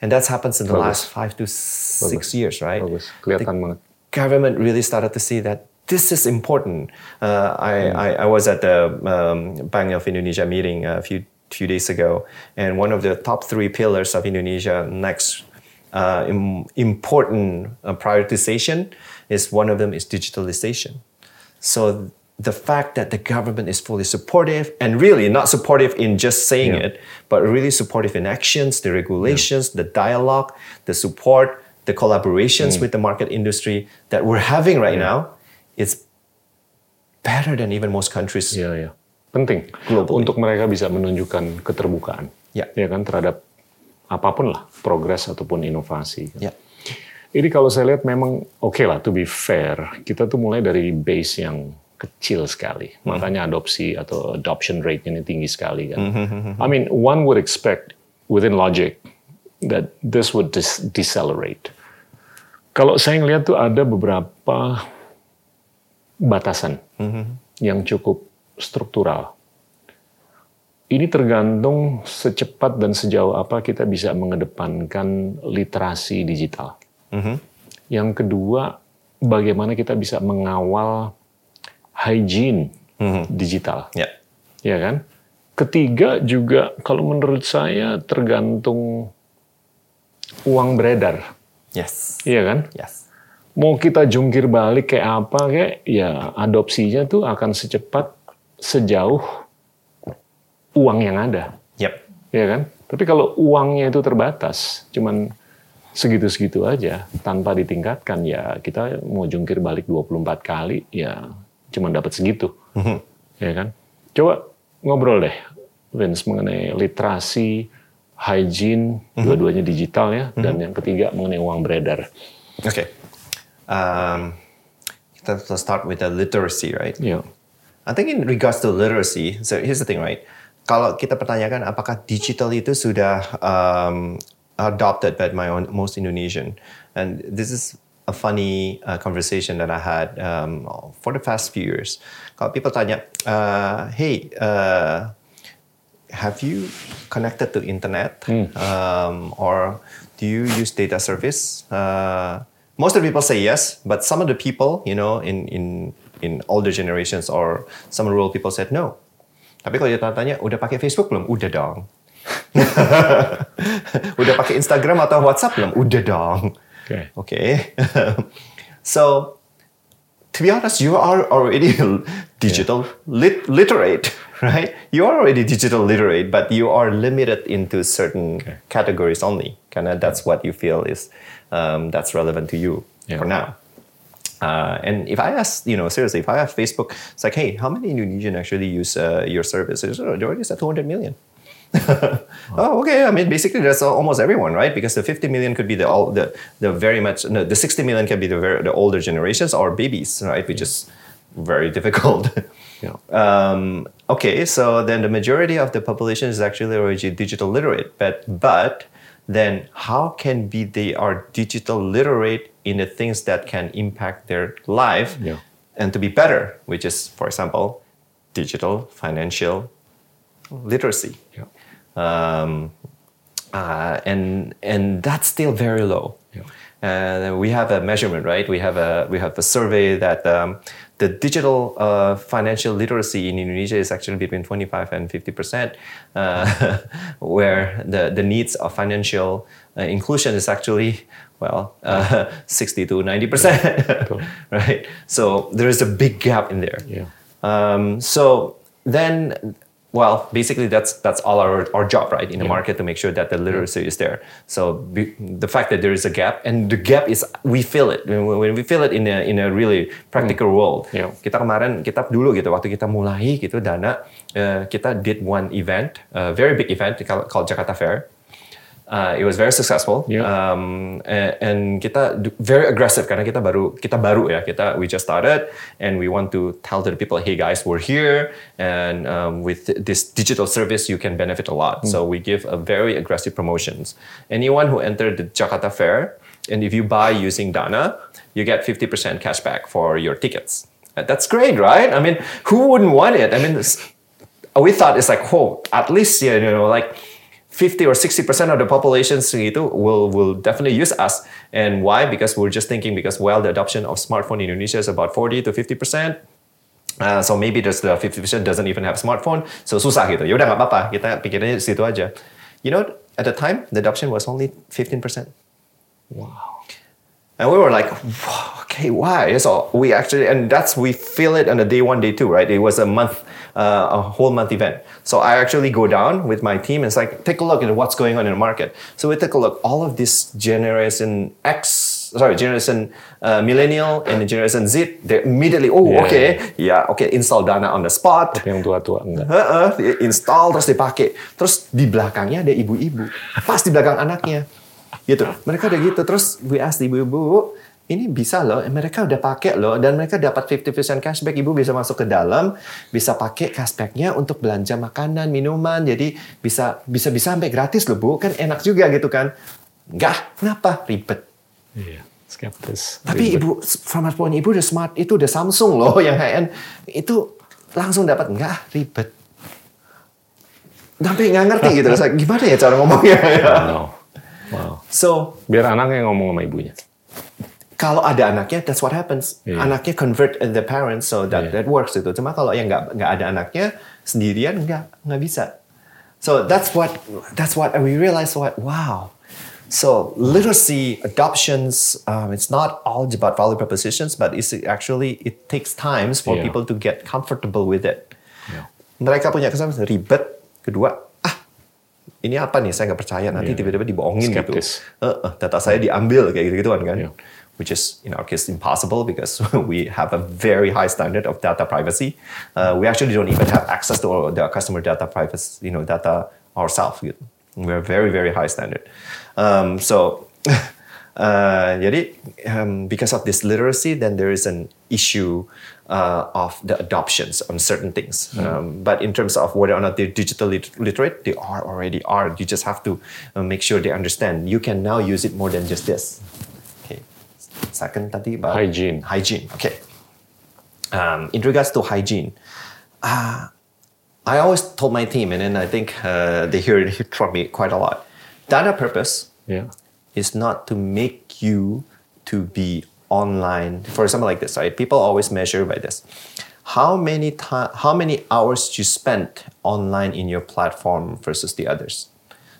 And that's happened in the
Bagus.
last five to six years, right?
Bagus. Kelihatan banget.
government really started to see that this is important. Uh, I, I, I was at the um, Bank of Indonesia meeting a few few days ago, and one of the top three pillars of Indonesia next uh, im- important uh, prioritization is one of them is digitalization. So the fact that the government is fully supportive and really not supportive in just saying
Yeah.
it, but really supportive in actions, the regulations, the dialogue, the support, the collaborations with the market industry that we're having right now, it's better than even most countries.
Iya, iya. Penting
Globally.
untuk mereka bisa menunjukkan keterbukaan.
Ya.
Ya kan terhadap apa pun lah, progres ataupun inovasi.
Yeah.
Ini kalau saya lihat memang oke lah, to be fair, kita tuh mulai dari base yang kecil sekali. Makanya adopsi atau adoption rate-nya ini tinggi sekali kan. I mean, one would expect within logic that this would decelerate. Kalau saya ngelihat tuh ada beberapa batasan yang cukup struktural. Ini tergantung secepat dan sejauh apa kita bisa mengedepankan literasi digital. Yang kedua, bagaimana kita bisa mengawal hygiene digital.
Yeah.
Ya kan? Ketiga juga kalau menurut saya tergantung uang beredar.
Yes.
Iya kan?
Yes.
Mau kita jungkir balik kayak apa kayak ya adopsinya tuh akan secepat sejauh uang yang ada.
Yep.
ya kan? Tapi kalau uangnya itu terbatas, cuman segitu-segitu aja tanpa ditingkatkan ya kita mau jungkir balik 24 kali ya cuman dapat segitu. Ya kan? Coba ngobrol deh Vince mengenai literasi, hygiene, dua-duanya digital ya dan yang ketiga mengenai uang beredar.
Okay. Um, let's start with the literacy, right?
Ya.
I think in regards to literacy, so here's the thing, right? Kalau kita pertanyakan apakah digital itu sudah um, adopted by my own, most Indonesian, and this is a funny uh, conversation that I had um, for the past few years. Kalau people tanya, uh, hey, uh, have you connected to internet um, or do you use data service? Uh, most of the people say yes, but some of the people, you know, in in in older generations or some rural people said no. Tapi kalau dia tanya, udah pakai Facebook belum? Udah dong. udah pakai Instagram atau WhatsApp belum? Udah dong.
Oke.
Okay. so, to be honest, you are already digital lit- literate, right? You are already digital literate, but you are limited into certain categories only. Karena that's what you feel is um, that's relevant to you
Yeah.
for now. Uh, and if I ask, you know, seriously, if I ask Facebook, it's like, hey, how many Indonesian actually use uh, your services? Oh, they already said 200 million. oh, okay. I mean, basically, that's almost everyone, right? Because the 50 million could be the all the the very much no, the 60 million can be the very, the older generations or babies, right? Which is very difficult.
Yeah.
um, okay, so then the majority of the population is actually already digital literate, but but then how can be they are digital literate in the things that can impact their life
Yeah.
and to be better, which is, for example, digital financial literacy
Yeah.
um, uh, and and that's still very low.
Yeah.
and we have a measurement, right? We have a we have a survey that um, the digital uh, financial literacy in Indonesia is actually between 25 and 50 percent, uh, where the the needs of financial uh, inclusion is actually well uh, 60 to 90 percent, right? So there is a big gap in there.
Yeah.
Um, so then, well, basically that's that's all our, our job, right, in the market to make sure that the literacy is there. So be, the fact that there is a gap, and the gap is we feel it when, we feel it in a in a really practical world.
Yeah.
Kita kemarin kita dulu gitu waktu kita mulai gitu dana uh, kita did one event, a very big event called, called Jakarta Fair. Uh, it was very successful.
Yeah.
Um, and, and kita very aggressive karena kita baru kita baru ya kita we just started and we want to tell to the people hey guys we're here and um, with this digital service you can benefit a lot. So we give a very aggressive promotions. Anyone who entered the Jakarta Fair and if you buy using Dana, you get 50% cashback for your tickets. Uh, That's great, right? I mean, who wouldn't want it? I mean, we thought it's like, oh, at least you know, like 50 or 60 percent of the population gitu will will definitely use us. And why? Because we're just thinking because well, the adoption of smartphone in Indonesia is about 40 to 50 percent. Uh, so maybe there's the 50% doesn't even have smartphone, so susah gitu. Ya udah nggak apa-apa, kita pikirnya di situ aja. You know, at the time the adoption was only 15%. And we were like, okay, why? So we actually, and that's, we feel it on the day one, day two, right? It was a month, uh, a whole month event. So I actually go down with my team and it's like, take a look at what's going on in the market. So we take a look, all of this generation X, sorry, generation uh, millennial and the generation Z, they immediately, oh,
Yeah.
okay, yeah, okay, install Dana on the spot.
Tapi yang tua-tua enggak.
Heeh, di- install terus dipakai. Terus di belakangnya ada ibu-ibu. Pas di belakang anaknya. Gitu. Mereka udah gitu. Terus we ask ibu-ibu, ini bisa loh, mereka udah pakai loh dan mereka dapat 50% cashback. Ibu bisa masuk ke dalam, bisa pakai cashbacknya untuk belanja makanan, minuman. Jadi bisa bisa bisa sampai gratis loh, Bu. Kan enak juga gitu kan. Enggak, kenapa? Ribet.
Iya. Skeptis.
Tapi
Ribet.
ibu, smartphone ibu udah smart, itu udah Samsung loh yang high end. Itu langsung dapat enggak ribet. Sampai nggak ngerti gitu. Gimana ya cara ngomongnya?
Wow. Wow.
so
Biar anaknya ngomong sama ibunya.
kalau ada anaknya, that's what happens.
Iya.
Anaknya convert the parents, so that
Iya.
that works itu. Cuma kalau yang nggak nggak ada anaknya sendirian nggak nggak bisa. So that's what that's what we realize. What wow. So literacy adoptions, um, it's not all about value propositions, but it's actually it takes times for
Yeah.
people to get comfortable with it.
Yeah.
Mereka punya kesan ribet. Kedua, ini apa nih? Saya nggak percaya. Nanti
Yeah.
tiba-tiba dibohongin
Skeptis.
gitu. Eh, eh, data saya diambil kayak gitu-gituan kan.
Yeah.
Which is in our case impossible because we have a very high standard of data privacy. Uh, we actually don't even have access to our, the customer data privacy, you know, data ourselves. Gitu. We're very very high standard. Um, so uh, jadi um, because of this literacy, then there is an issue uh, of the adoptions on certain things. Um, but in terms of whether or not they're digitally literate, they are already are. You just have to uh, make sure they understand. You can now use it more than just this. Okay. Second tadi about
Hygiene.
Hygiene. Okay. Um, in regards to hygiene, uh, I always told my team, and then I think uh, they hear it from me quite a lot. Data purpose
Ya.
is not to make you to be online. For example, like this, right? People always measure by this. How many time, how many hours you spent online in your platform versus the others.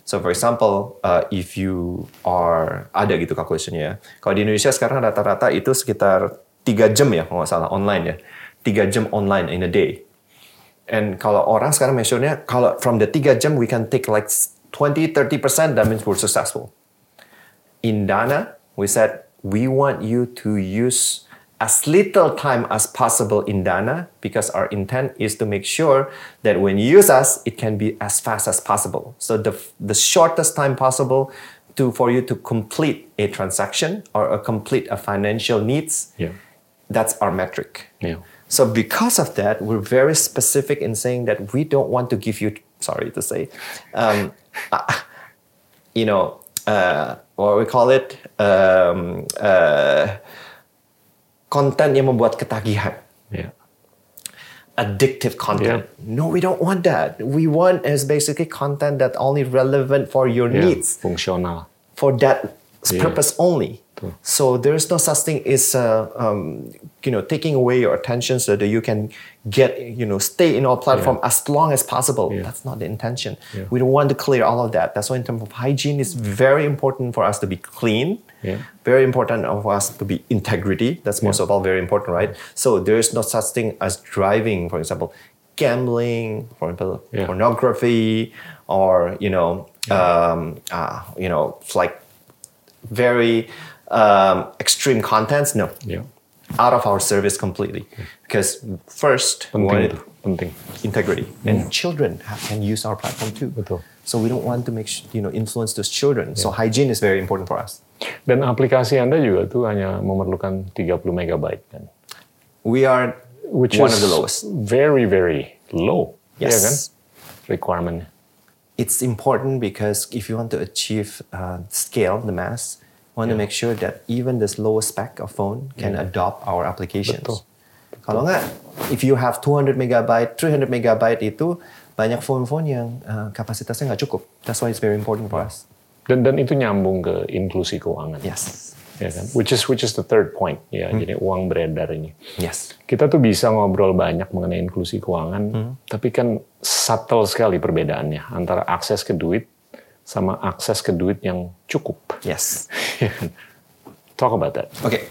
So for example, uh, if you are ada gitu calculationnya ya. Kalau di Indonesia sekarang rata-rata itu sekitar tiga jam ya kalau nggak salah online ya. Tiga jam online in a day. And kalau orang sekarang measure-nya, kalau from the 3 jam we can take like 20-30%, that means we're successful. In Dana, we said we want you to use as little time as possible in Dana because our intent is to make sure that when you use us, it can be as fast as possible. So the, the shortest time possible to, for you to complete a transaction or a complete a financial needs,
Ya.
that's our metric.
Ya.
So because of that, we're very specific in saying that we don't want to give you, sorry to say, um, uh, you know, uh, what we call it, um, uh, konten yang membuat ketagihan,
Ya.
addictive content. No, we don't want that. We want is basically content that only relevant for your
Ya.
needs,
Fungsional.
for that
Yeah.
purpose only. So there's no such thing as uh, um, you know taking away your attention so that you can get you know stay in our platform as long as possible.
Yeah.
That's not the intention.
Yeah.
We don't want to clear all of that. That's why in terms of hygiene, it's very important for us to be clean.
Yeah.
Very important for us to be integrity. That's most of all very important, right? So there's no such thing as driving, for example, gambling, for example,
Yeah.
pornography, or you know, um, uh, you know, like very um, extreme contents. No,
Ya,
out of our service completely. Because first,
penting
integrity, and children have, can use our platform too.
Betul.
So we don't want to make you know influence those children. So hygiene is very important for us.
Dan aplikasi Anda juga tuh hanya memerlukan 30 megabyte kan.
We are
Which
one
is
of the lowest.
very very low.
Yes.
Iya kan? Requirement.
It's important because if you want to achieve uh, scale, the mass, want to make sure that even this lowest spec of phone can adopt our applications.
Betul.
Kalau nggak, if you have 200 megabyte, 300 megabyte itu banyak phone-phone yang uh, kapasitasnya nggak cukup. That's why it's very important for us.
Dan dan itu nyambung ke inklusi keuangan.
Yes.
Ya kan? Which is which is the third point ya. Jadi uang beredar ini.
Yes.
Kita tuh bisa ngobrol banyak mengenai inklusi keuangan, tapi kan subtle sekali perbedaannya antara akses ke duit sama akses ke duit yang cukup.
Yes.
Talk about that.
Okay.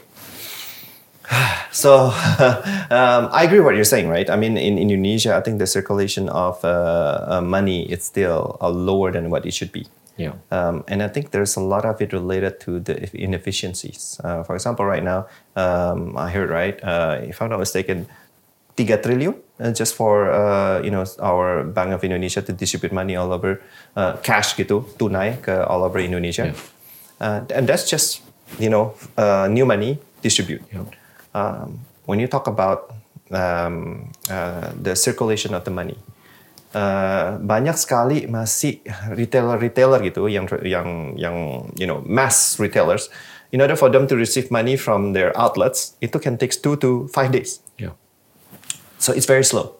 So um, I agree what you're saying, right? I mean, in Indonesia, I think the circulation of uh, uh, money is still uh, lower than what it should be.
Yeah.
Um, and I think there's a lot of it related to the inefficiencies. Uh, for example, right now, um, I heard right, uh, if I'm not mistaken, 3 trillion uh, just for uh, you know our Bank of Indonesia to distribute money all over uh, cash gitu tunai ke all over Indonesia, uh, and that's just you know uh, new money distribute.
Yeah.
Um, when you talk about um, uh, the circulation of the money, uh, banyak sekali masih retailer-retailer gitu yang yang yang you know mass retailers. In order for them to receive money from their outlets, itu can take two to five days. So it's very slow.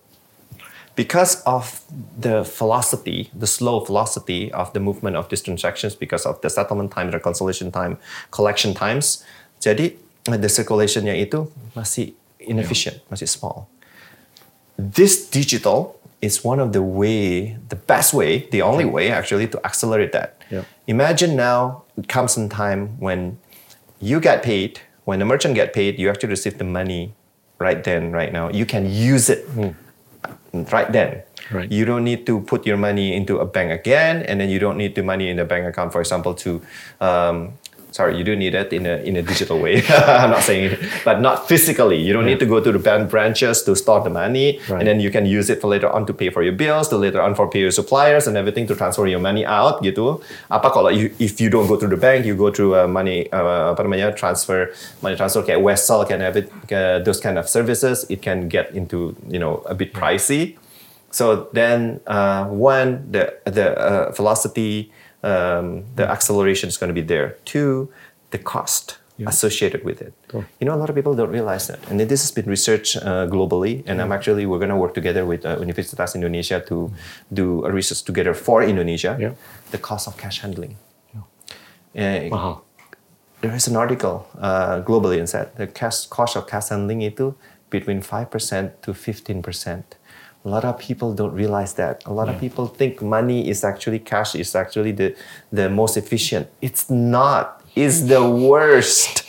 Because of the velocity, the slow velocity of the movement of these transactions, because of the settlement time, the reconciliation time, collection times, jadi uh, the circulationnya itu masih inefficient, masih small. This digital is one of the way, the best way, the only way actually to accelerate that.
Yeah.
Imagine now it comes in time when you get paid, when the merchant get paid, you actually receive the money right then, right now. You can use it right then.
Right.
You don't need to put your money into a bank again, and then you don't need the money in the bank account, for example, to. Um, sorry, you do need it in a in a digital way. I'm not saying it, but not physically. You don't need to go to the bank branches to store the money,
Right.
and then you can use it for later on to pay for your bills, to later on for pay your suppliers and everything to transfer your money out gitu. Apa kalau you, if you don't go to the bank, you go through uh, money uh, apa namanya transfer money transfer kayak Westall can have it, uh, those kind of services. It can get into you know a bit pricey. So then, uh, one, the the uh, velocity, um, the acceleration is going to be there. Two, the cost associated with it. You know, a lot of people don't realize that, and this has been researched uh, globally. And I'm actually we're going to work together with uh, Universitas Indonesia to do a research together for Indonesia.
Yeah.
The cost of cash handling. Uh,
Mahal.
there is an article uh, globally and said the cash, cost of cash handling itu between 5% to 15%. A lot of people don't realize that. A lot of people think money is actually cash is actually the, the most efficient. It's not. It's the worst.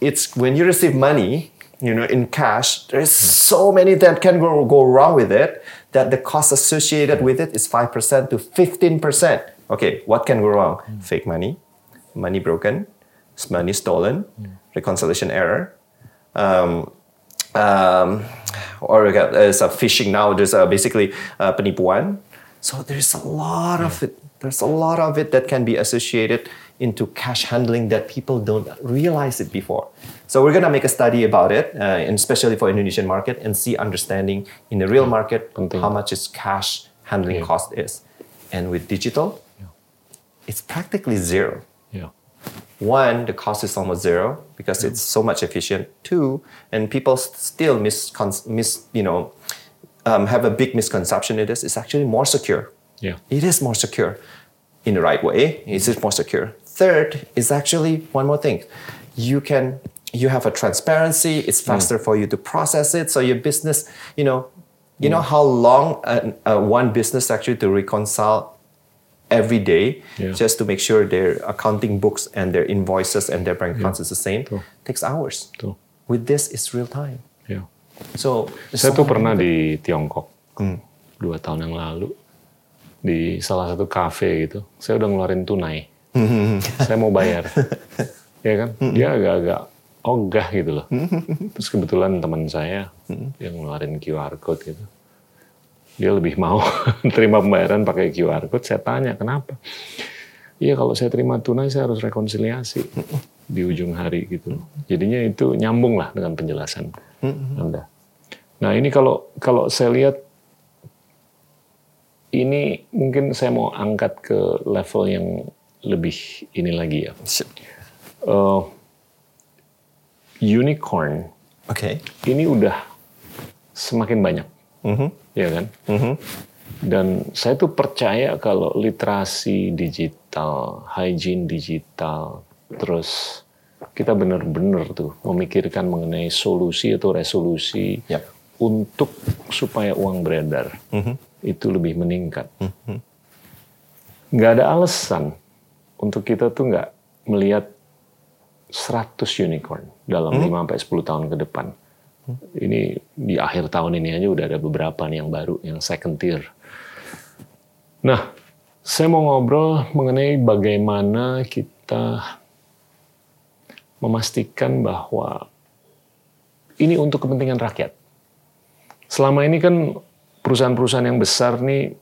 It's when you receive money, you know, in cash, there's so many that can go, go wrong with it that the cost associated with it is 5% to 15%. Okay, what can go wrong? Fake money, money broken, money stolen, reconciliation error, um, um, or we got there's a phishing now. There's a basically uh, penipuan. So there's a lot of it. There's a lot of it that can be associated into cash handling that people don't realize it before. So we're gonna make a study about it, uh, and especially for Indonesian market, and see understanding in the real market
Penting.
how much is cash handling cost is, and with digital, it's practically zero
Ya.
one, the cost is almost zero because it's so much efficient. too. and people still miscon- mis you know um, have a big misconception in this. It's actually more secure.
Yeah.
It is more secure in the right way. It is more secure. third is actually one more thing. You can you have a transparency. It's
Hmm.
faster for you to process it. So your business, you know, you know how long uh, uh, one business actually to reconcile every day
Yeah.
just to make sure their accounting books and their invoices and their bank accounts is the same
Betul.
takes hours.
Tuh,
With this, it's real time. So
Saya
so
tuh pernah di Tiongkok dua tahun yang lalu di salah satu kafe gitu. Saya udah ngeluarin tunai. saya mau bayar, ya kan? Dia agak-agak ogah gitu loh. Terus kebetulan teman saya yang ngeluarin QR code gitu. Dia lebih mau terima pembayaran pakai QR code. Saya tanya kenapa? Iya kalau saya terima tunai saya harus rekonsiliasi di ujung hari gitu. Jadinya itu nyambung lah dengan penjelasan Anda. Nah ini kalau kalau saya lihat ini mungkin saya mau angkat ke level yang lebih ini lagi ya. Eh, unicorn
Okay.
ini udah semakin banyak,
Mhm.
Ya kan? Dan saya tuh percaya kalau literasi digital, hygiene digital, terus kita benar-benar tuh memikirkan mengenai solusi atau resolusi
Yap.
untuk supaya uang beredar itu lebih meningkat. Nggak ada alasan untuk kita tuh nggak melihat 100 unicorn dalam 5 sampai 10 tahun ke depan. Ini di akhir tahun ini aja udah ada beberapa nih yang baru, yang second tier. Nah, saya mau ngobrol mengenai bagaimana kita memastikan bahwa ini untuk kepentingan rakyat. Selama ini kan perusahaan-perusahaan yang besar nih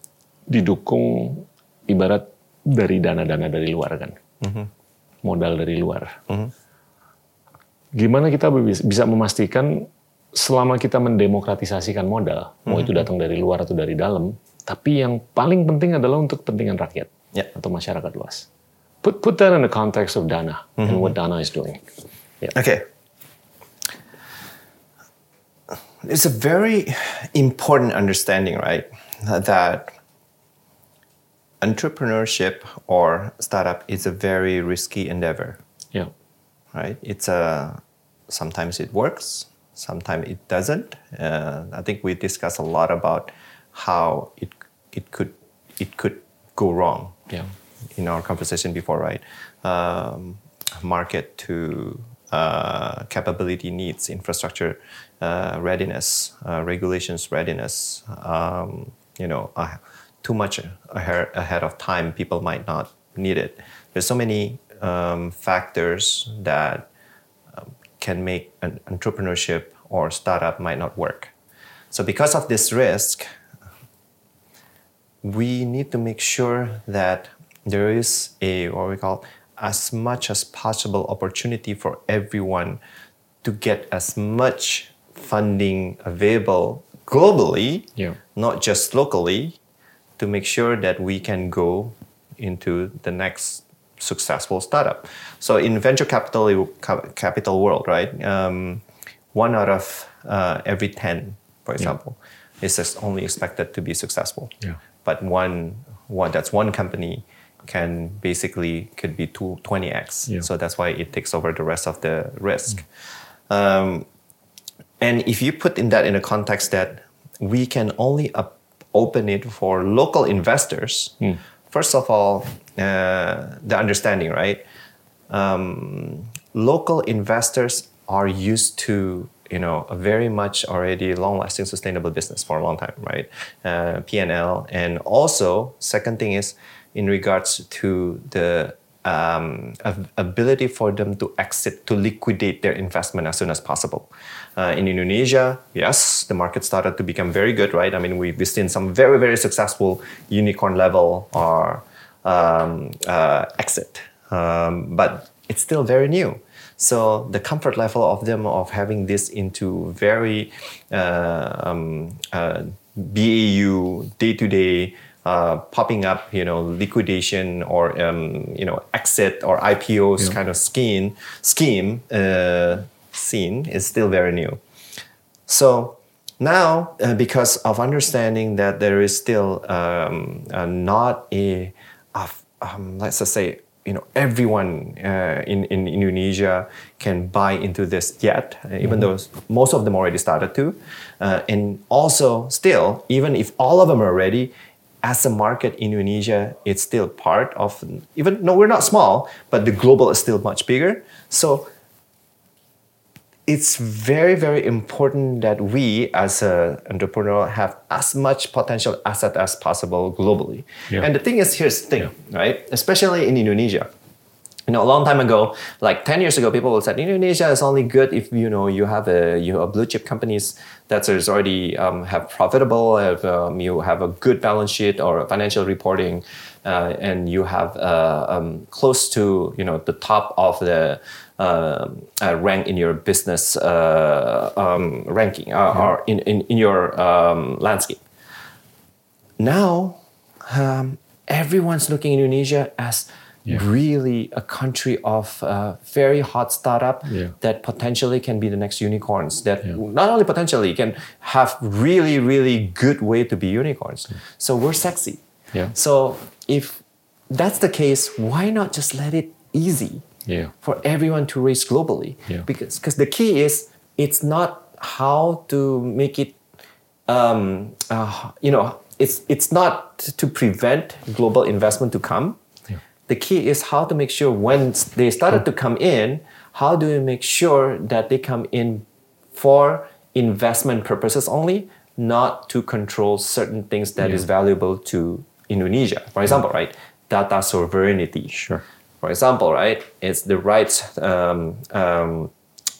didukung ibarat dari dana-dana dari luar kan, modal dari luar. Gimana kita bis- bisa memastikan selama kita mendemokratisasikan modal, mau itu datang dari luar atau dari dalam, tapi yang paling penting adalah untuk kepentingan rakyat
Ya.
atau masyarakat luas. Put put that in the context of Dana and what Dana is doing. Yeah.
Okay. It's a very important understanding, right? That entrepreneurship or startup is a very risky endeavor,
Yeah.
right? It's a sometimes it works, sometimes it doesn't. Uh, I think we discussed a lot about how it it could it could go wrong
Yeah.
in our conversation before, right? Um, market to uh, capability needs, infrastructure uh, readiness, uh, regulations readiness. Um, you know, uh, too much ahead, ahead of time, people might not need it. There's so many um, factors that can make an entrepreneurship or startup might not work. So because of this risk, we need to make sure that there is a what we call as much as possible opportunity for everyone to get as much funding available globally,
Yeah.
not just locally, to make sure that we can go into the next successful startup. So in venture capital capital world, right? Um, one out of uh, every ten, for example, is just only expected to be successful.
Yeah.
But one, one that's one company can basically could be two, 20x.
Yeah.
So that's why it takes over the rest of the risk. Um, and if you put in that in a context that we can only up, open it for local investors, first of all, uh, the understanding, right? Um, local investors are used to you know a very much already long-lasting sustainable business for a long time, right? Uh, P&L, and also second thing is in regards to the um, ability for them to exit, to liquidate their investment as soon as possible. Uh, in Indonesia, yes, the market started to become very good, right? I mean, we've seen some very, very successful unicorn level or um, uh, exit, um, but it's still very new. So the comfort level of them of having this into very uh, um, uh, BAU day to day uh, popping up, you know, liquidation or um, you know exit or IPOs kind of scheme scheme uh, scene is still very new. So now, uh, because of understanding that there is still um, uh, not a, um, let's just say, you know everyone uh, in, in Indonesia can buy into this yet, even though most of them already started to. Uh, and also, still, even if all of them are ready, as a market, Indonesia, it's still part of, even no, we're not small, but the global is still much bigger. So it's very very important that we as an entrepreneur have as much potential asset as possible globally.
Yeah.
and the thing is here's the thing right? Especially in indonesia. You know a long time ago like 10 years ago people would say indonesia is only good if you know you have a you have blue chip companies that is already um, have profitable have, um, you have a good balance sheet or financial reporting uh, and you have uh, um, close to you know the top of the um, uh, rank in your business uh, um, ranking uh, or in, in, in your um, landscape. Now, um, everyone's looking in Indonesia as really a country of uh, very hot startup
Yeah.
that potentially can be the next unicorns. That
Yeah.
not only potentially can have really really good way to be unicorns. So we're sexy.
Yeah.
So if that's the case, why not just let it easy?
Yeah.
for everyone to raise globally.
Yeah.
Because because the key is it's not how to make it, um, uh, you know, it's it's not to prevent global investment to come. The key is how to make sure when they started to come in, how do we make sure that they come in for investment purposes only, not to control certain things that is valuable to Indonesia. For example, right, data sovereignty.
Sure.
For example, right, it's the rights, um, um,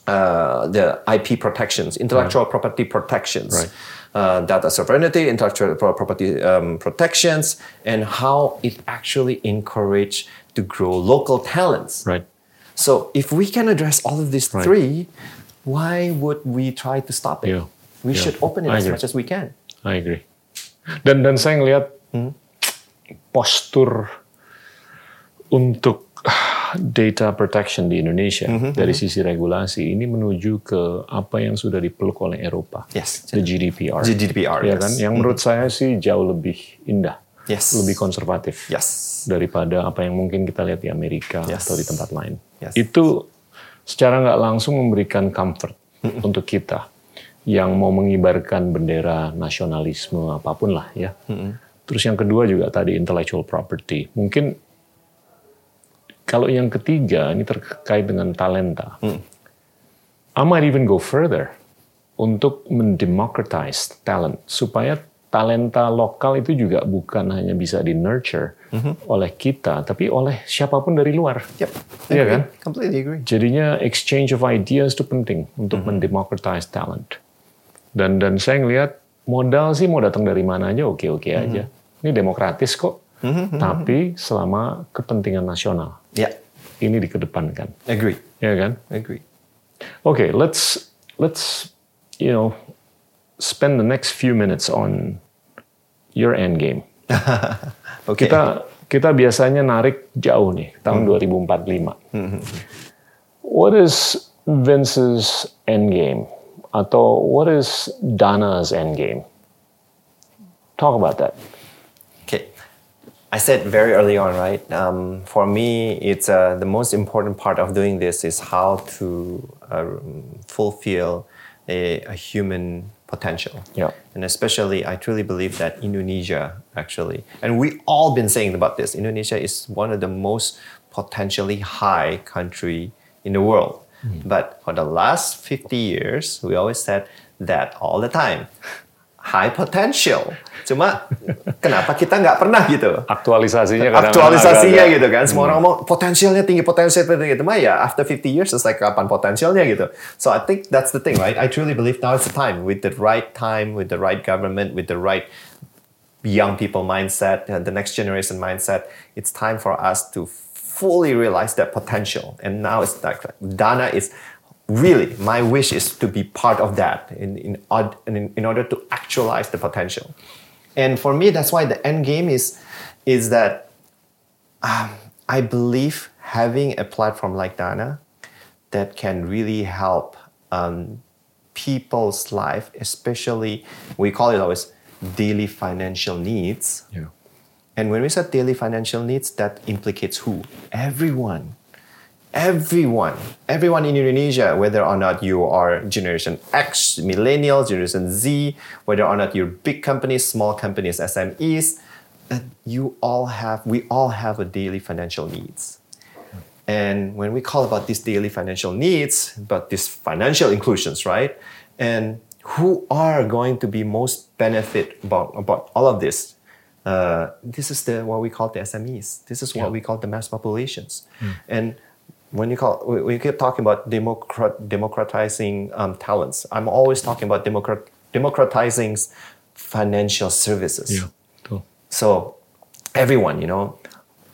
uh, the IP protections, intellectual property protections,
Right.
Uh, data sovereignty, intellectual property um, protections, and how it actually encourage to grow local talents.
Right.
So if we can address all of these
Right.
three, why would we try to stop it?
Yeah.
We
Yeah.
should open it
I
as
agree.
much as we can.
I agree. Dan dan saya ngelihat postur untuk data protection di Indonesia dari sisi regulasi ini menuju ke apa yang sudah dipeluk oleh Eropa.
Yes.
The GDPR.
GDPR,
Ya
yes.
kan? Yang menurut saya sih jauh lebih indah.
Yes.
Lebih konservatif.
Yes.
daripada apa yang mungkin kita lihat di Amerika
Yes.
atau di tempat lain.
Yes.
Itu secara nggak langsung memberikan comfort untuk kita yang mau mengibarkan bendera nasionalisme apa pun lah ya. Terus yang kedua juga tadi intellectual property. Mungkin kalau yang ketiga ini terkait dengan talenta. I might even go further untuk mendemocratize talent supaya talenta lokal itu juga bukan hanya bisa di nurture oleh kita tapi oleh siapa pun dari luar.
Yep.
Iya
Agree.
kan?
Completely agree.
Jadinya exchange of ideas itu penting untuk mendemocratize talent. Dan dan saya ngelihat modal sih mau datang dari mana aja oke-oke aja. Ini demokratis kok. Tapi selama kepentingan nasional
Yeah.
ini dikedepankan,
Agree.
ya kan?
Agree.
Okay, let's let's you know spend the next few minutes on your end game.
Okay.
Kita kita biasanya narik jauh nih tahun 2045. What is Vince's end game atau what is Dana's end game? Talk about that.
I said very early on, right? Um, for me, it's uh, the most important part of doing this is how to uh, fulfill a, a human potential.
Yeah.
And especially, I truly believe that Indonesia, actually, and we all been saying about this, Indonesia is one of the most potentially high country in the world. But for the last 50 years, we always said that all the time. High potential. Cuma kenapa kita nggak pernah gitu?
Aktualisasinya kadang-kadang
Aktualisasinya
agak-agak-
gitu kan. Semua orang mau potensialnya tinggi, potensialnya tinggi. Cuma ya after 50 years, it's like kapan potensialnya gitu. So I think that's the thing, right? I truly believe now is the time. With the right time, with the right government, with the right young people mindset, the next generation mindset, it's time for us to fully realize that potential. And now it's like Dana is really my wish is to be part of that in in, in in order to actualize the potential. And for me, that's why the end game is is that um, I believe having a platform like Dana that can really help um, people's life, especially we call it always daily financial needs
Yeah.
And when we said daily financial needs, that implicates who? Everyone. Everyone. Everyone in Indonesia, whether or not you are Generation X, Millennials, Generation Z, whether or not you're big companies, small companies, SMEs, that you all have, we all have a daily financial needs. And when we call about these daily financial needs, but these financial inclusions, right? And who are going to be most benefit about, about all of this? Uh, this is the what we call the SMEs. This is what
Yeah.
we call the mass populations. And when you call, we we keep talking about democrat, democratizing um, talents. I'm always talking about democrat, democratizing financial services.
Betul.
So everyone, you know,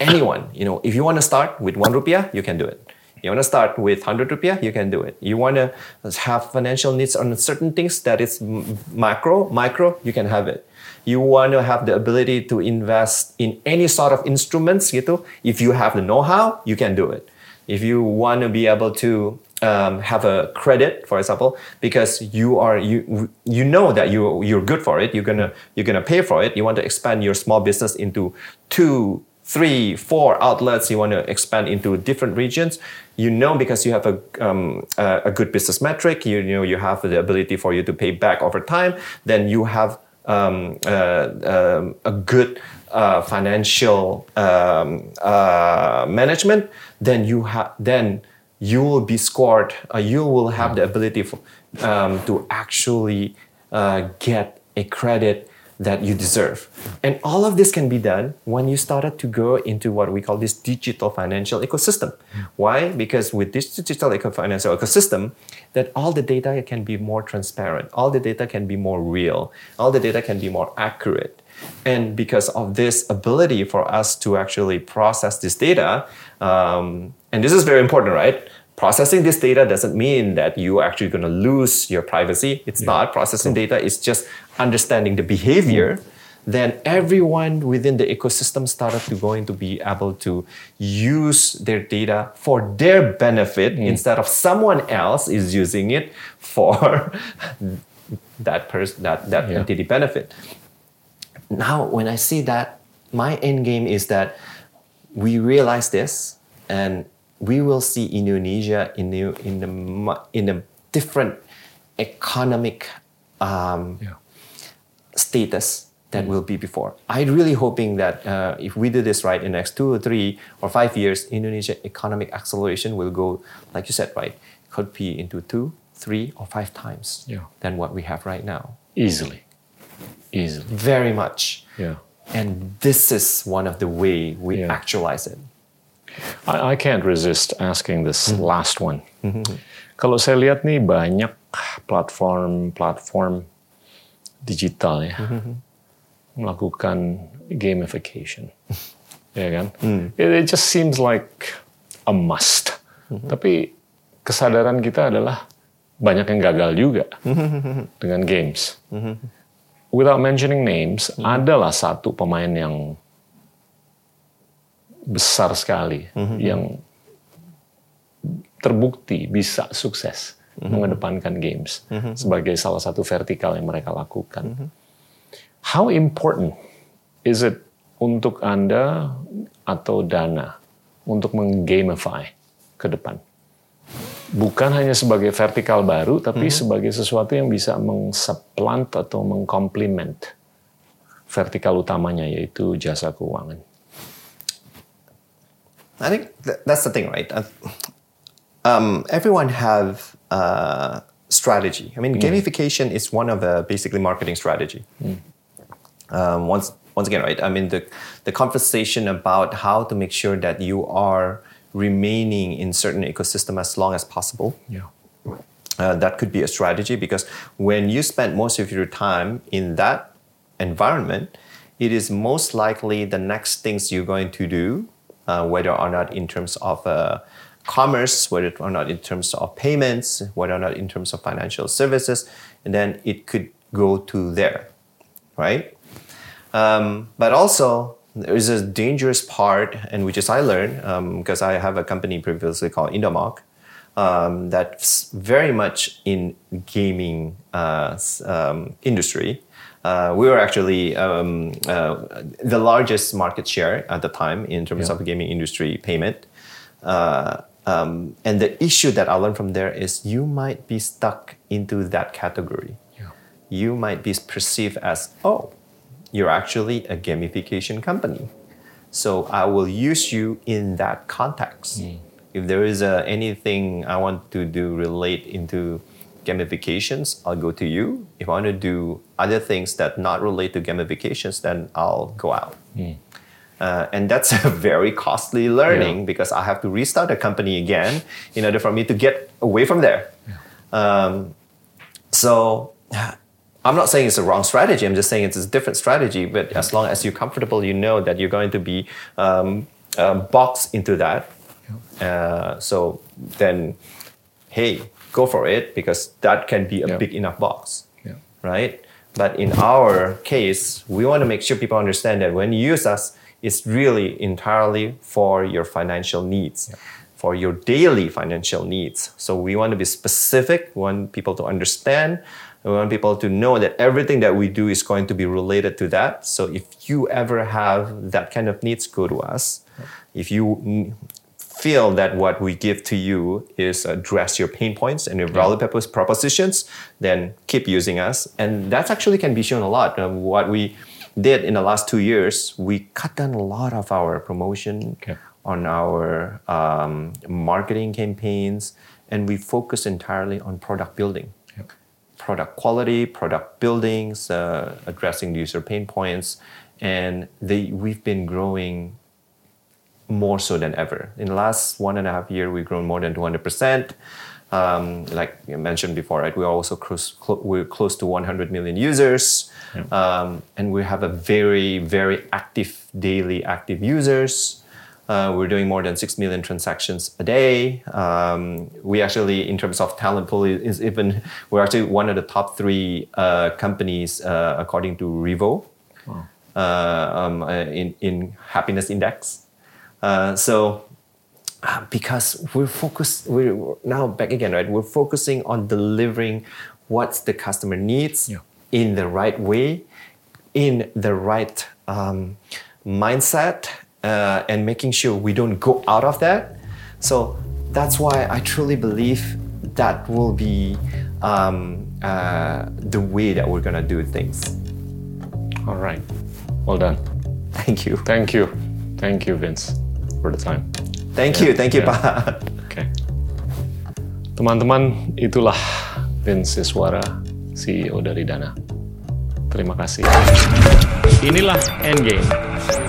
anyone, you know, if you want to start with one rupiah, you can do it. You want to start with 100 rupiah, you can do it. You want to have financial needs on certain things that is macro, micro, you can have it. You want to have the ability to invest in any sort of instruments gitu. If you have the know-how, you can do it. If you want to be able to um, have a credit, for example, because you are you you know that you you're good for it, you're gonna you're gonna pay for it. You want to expand your small business into two, three, four outlets. You want to expand into different regions. You know because you have a um, a, good business metric. You, you know you have the ability for you to pay back over time. Then you have um, uh, um, a good uh, financial um, uh, management, then you have then you will be scored. Uh, you will have the ability for, um, to actually uh, get a credit that you deserve. And all of this can be done when you started to go into what we call this digital financial ecosystem. Why? Because with this digital eco- financial ecosystem, that all the data can be more transparent, all the data can be more real, all the data can be more accurate. And because of this ability for us to actually process this data, um, and this is very important, right? Processing this data doesn't mean that you are actually going to lose your privacy. It's not. Processing data is just understanding the behavior. Then everyone within the ecosystem started to going to be able to use their data for their benefit instead of someone else is using it for that person that that
Yeah.
entity benefit now when I see that, my end game is that we realize this and we will see Indonesia in the, in the, in a different economic um,
Yeah.
status that will be before. I'm really hoping that uh, if we do this right in the next two or three or five years, Indonesia economic acceleration will go, like you said, right, could be into two, three, or five times
Yeah.
than what we have right now.
Easily. Easily.
Very much.
Yeah.
And this is one of the way we
Yeah.
actualize it.
I, I can't resist asking this last one. Kalau saya lihat nih banyak platform-platform digital ya melakukan gamification, ya kan? It, it just seems like a must. Tapi kesadaran kita adalah banyak yang gagal juga dengan games. Without mentioning names, adalah satu pemain yang besar sekali yang terbukti bisa sukses mengedepankan games sebagai salah satu vertikal yang mereka lakukan. How important is it untuk Anda atau Dana untuk menggamify ke depan? Bukan hanya sebagai vertikal baru, tapi sebagai sesuatu yang bisa mengsupplant atau mengkomplement vertikal utamanya yaitu jasa keuangan.
I think th- that's the thing, right? Uh, um, everyone have uh, strategy. I mean, gamification is one of the basically marketing strategy. Um, once once again, right? I mean, the the conversation about how to make sure that you are remaining in certain ecosystem as long as possible.
Yeah.
Uh, that could be a strategy because when you spend most of your time in that environment, it is most likely the next things you're going to do, uh, whether or not in terms of uh, commerce, whether or not in terms of payments, whether or not in terms of financial services, and then it could go to there, right? Um, but also, there is a dangerous part, and which is I learned because I have a company previously called Indomog. um, that's very much in gaming uh, um, industry. Uh, we were actually um, uh, the largest market share at the time in terms of gaming industry payment. Uh, um, and the issue that I learned from there is you might be stuck into that category. You might be perceived as, oh, you're actually a gamification company. So I will use you in that context. If there is uh, anything I want to do relate into gamifications, I'll go to you. If I want to do other things that not relate to gamifications, then I'll go out. Uh, and that's a very costly learning because I have to restart the company again in order for me to get away from there. Um, so I'm not saying it's a wrong strategy. I'm just saying it's a different strategy. But as long as you're comfortable, you know that you're going to be um, uh, boxed into that. Uh, so then, hey, go for it because that can be a
Yeah.
big enough box
Yeah.
right? But in our case, we want to make sure people understand that when you use us, it's really entirely for your financial needs, for your daily financial needs. So we want to be specific, we want people to understand, we want people to know that everything that we do is going to be related to that. So if you ever have that kind of needs, go to us. If you feel that what we give to you is address your pain points and your value propos- propositions, then keep using us. And that actually can be shown a lot. Um, what we did in the last two years, we cut down a lot of our promotion
Okay.
on our um, marketing campaigns, and we focus entirely on product building product quality, product buildings, uh, addressing user pain points, and they, we've been growing more so than ever. In the last one and a half year, we've grown more than 200%. Um, like you mentioned before, right? We're also close, clo- we're close to 100 million users, um, and we have a very, very active daily active users. Uh, we're doing more than six million transactions a day. Um, we actually, in terms of talent pool, is even we're actually one of the top three uh, companies uh, according to Revo uh, um, uh, in in happiness index. Uh, so uh, because we're focused, we're we're now back again, right? We're focusing on delivering what the customer needs
Yeah.
in the right way, in the right um, mindset, uh, and making sure we don't go out of that. So that's why I truly believe that will be um, uh, the way that we're gonna do things.
All right. Well done.
Thank you.
Thank you. Thank you, Vince, for the time.
Thank you. Thank you,
Yeah.
Pak.
Oke. Teman-teman, itulah Vince Iswara, CEO dari Dana. Terima kasih. Inilah Endgame.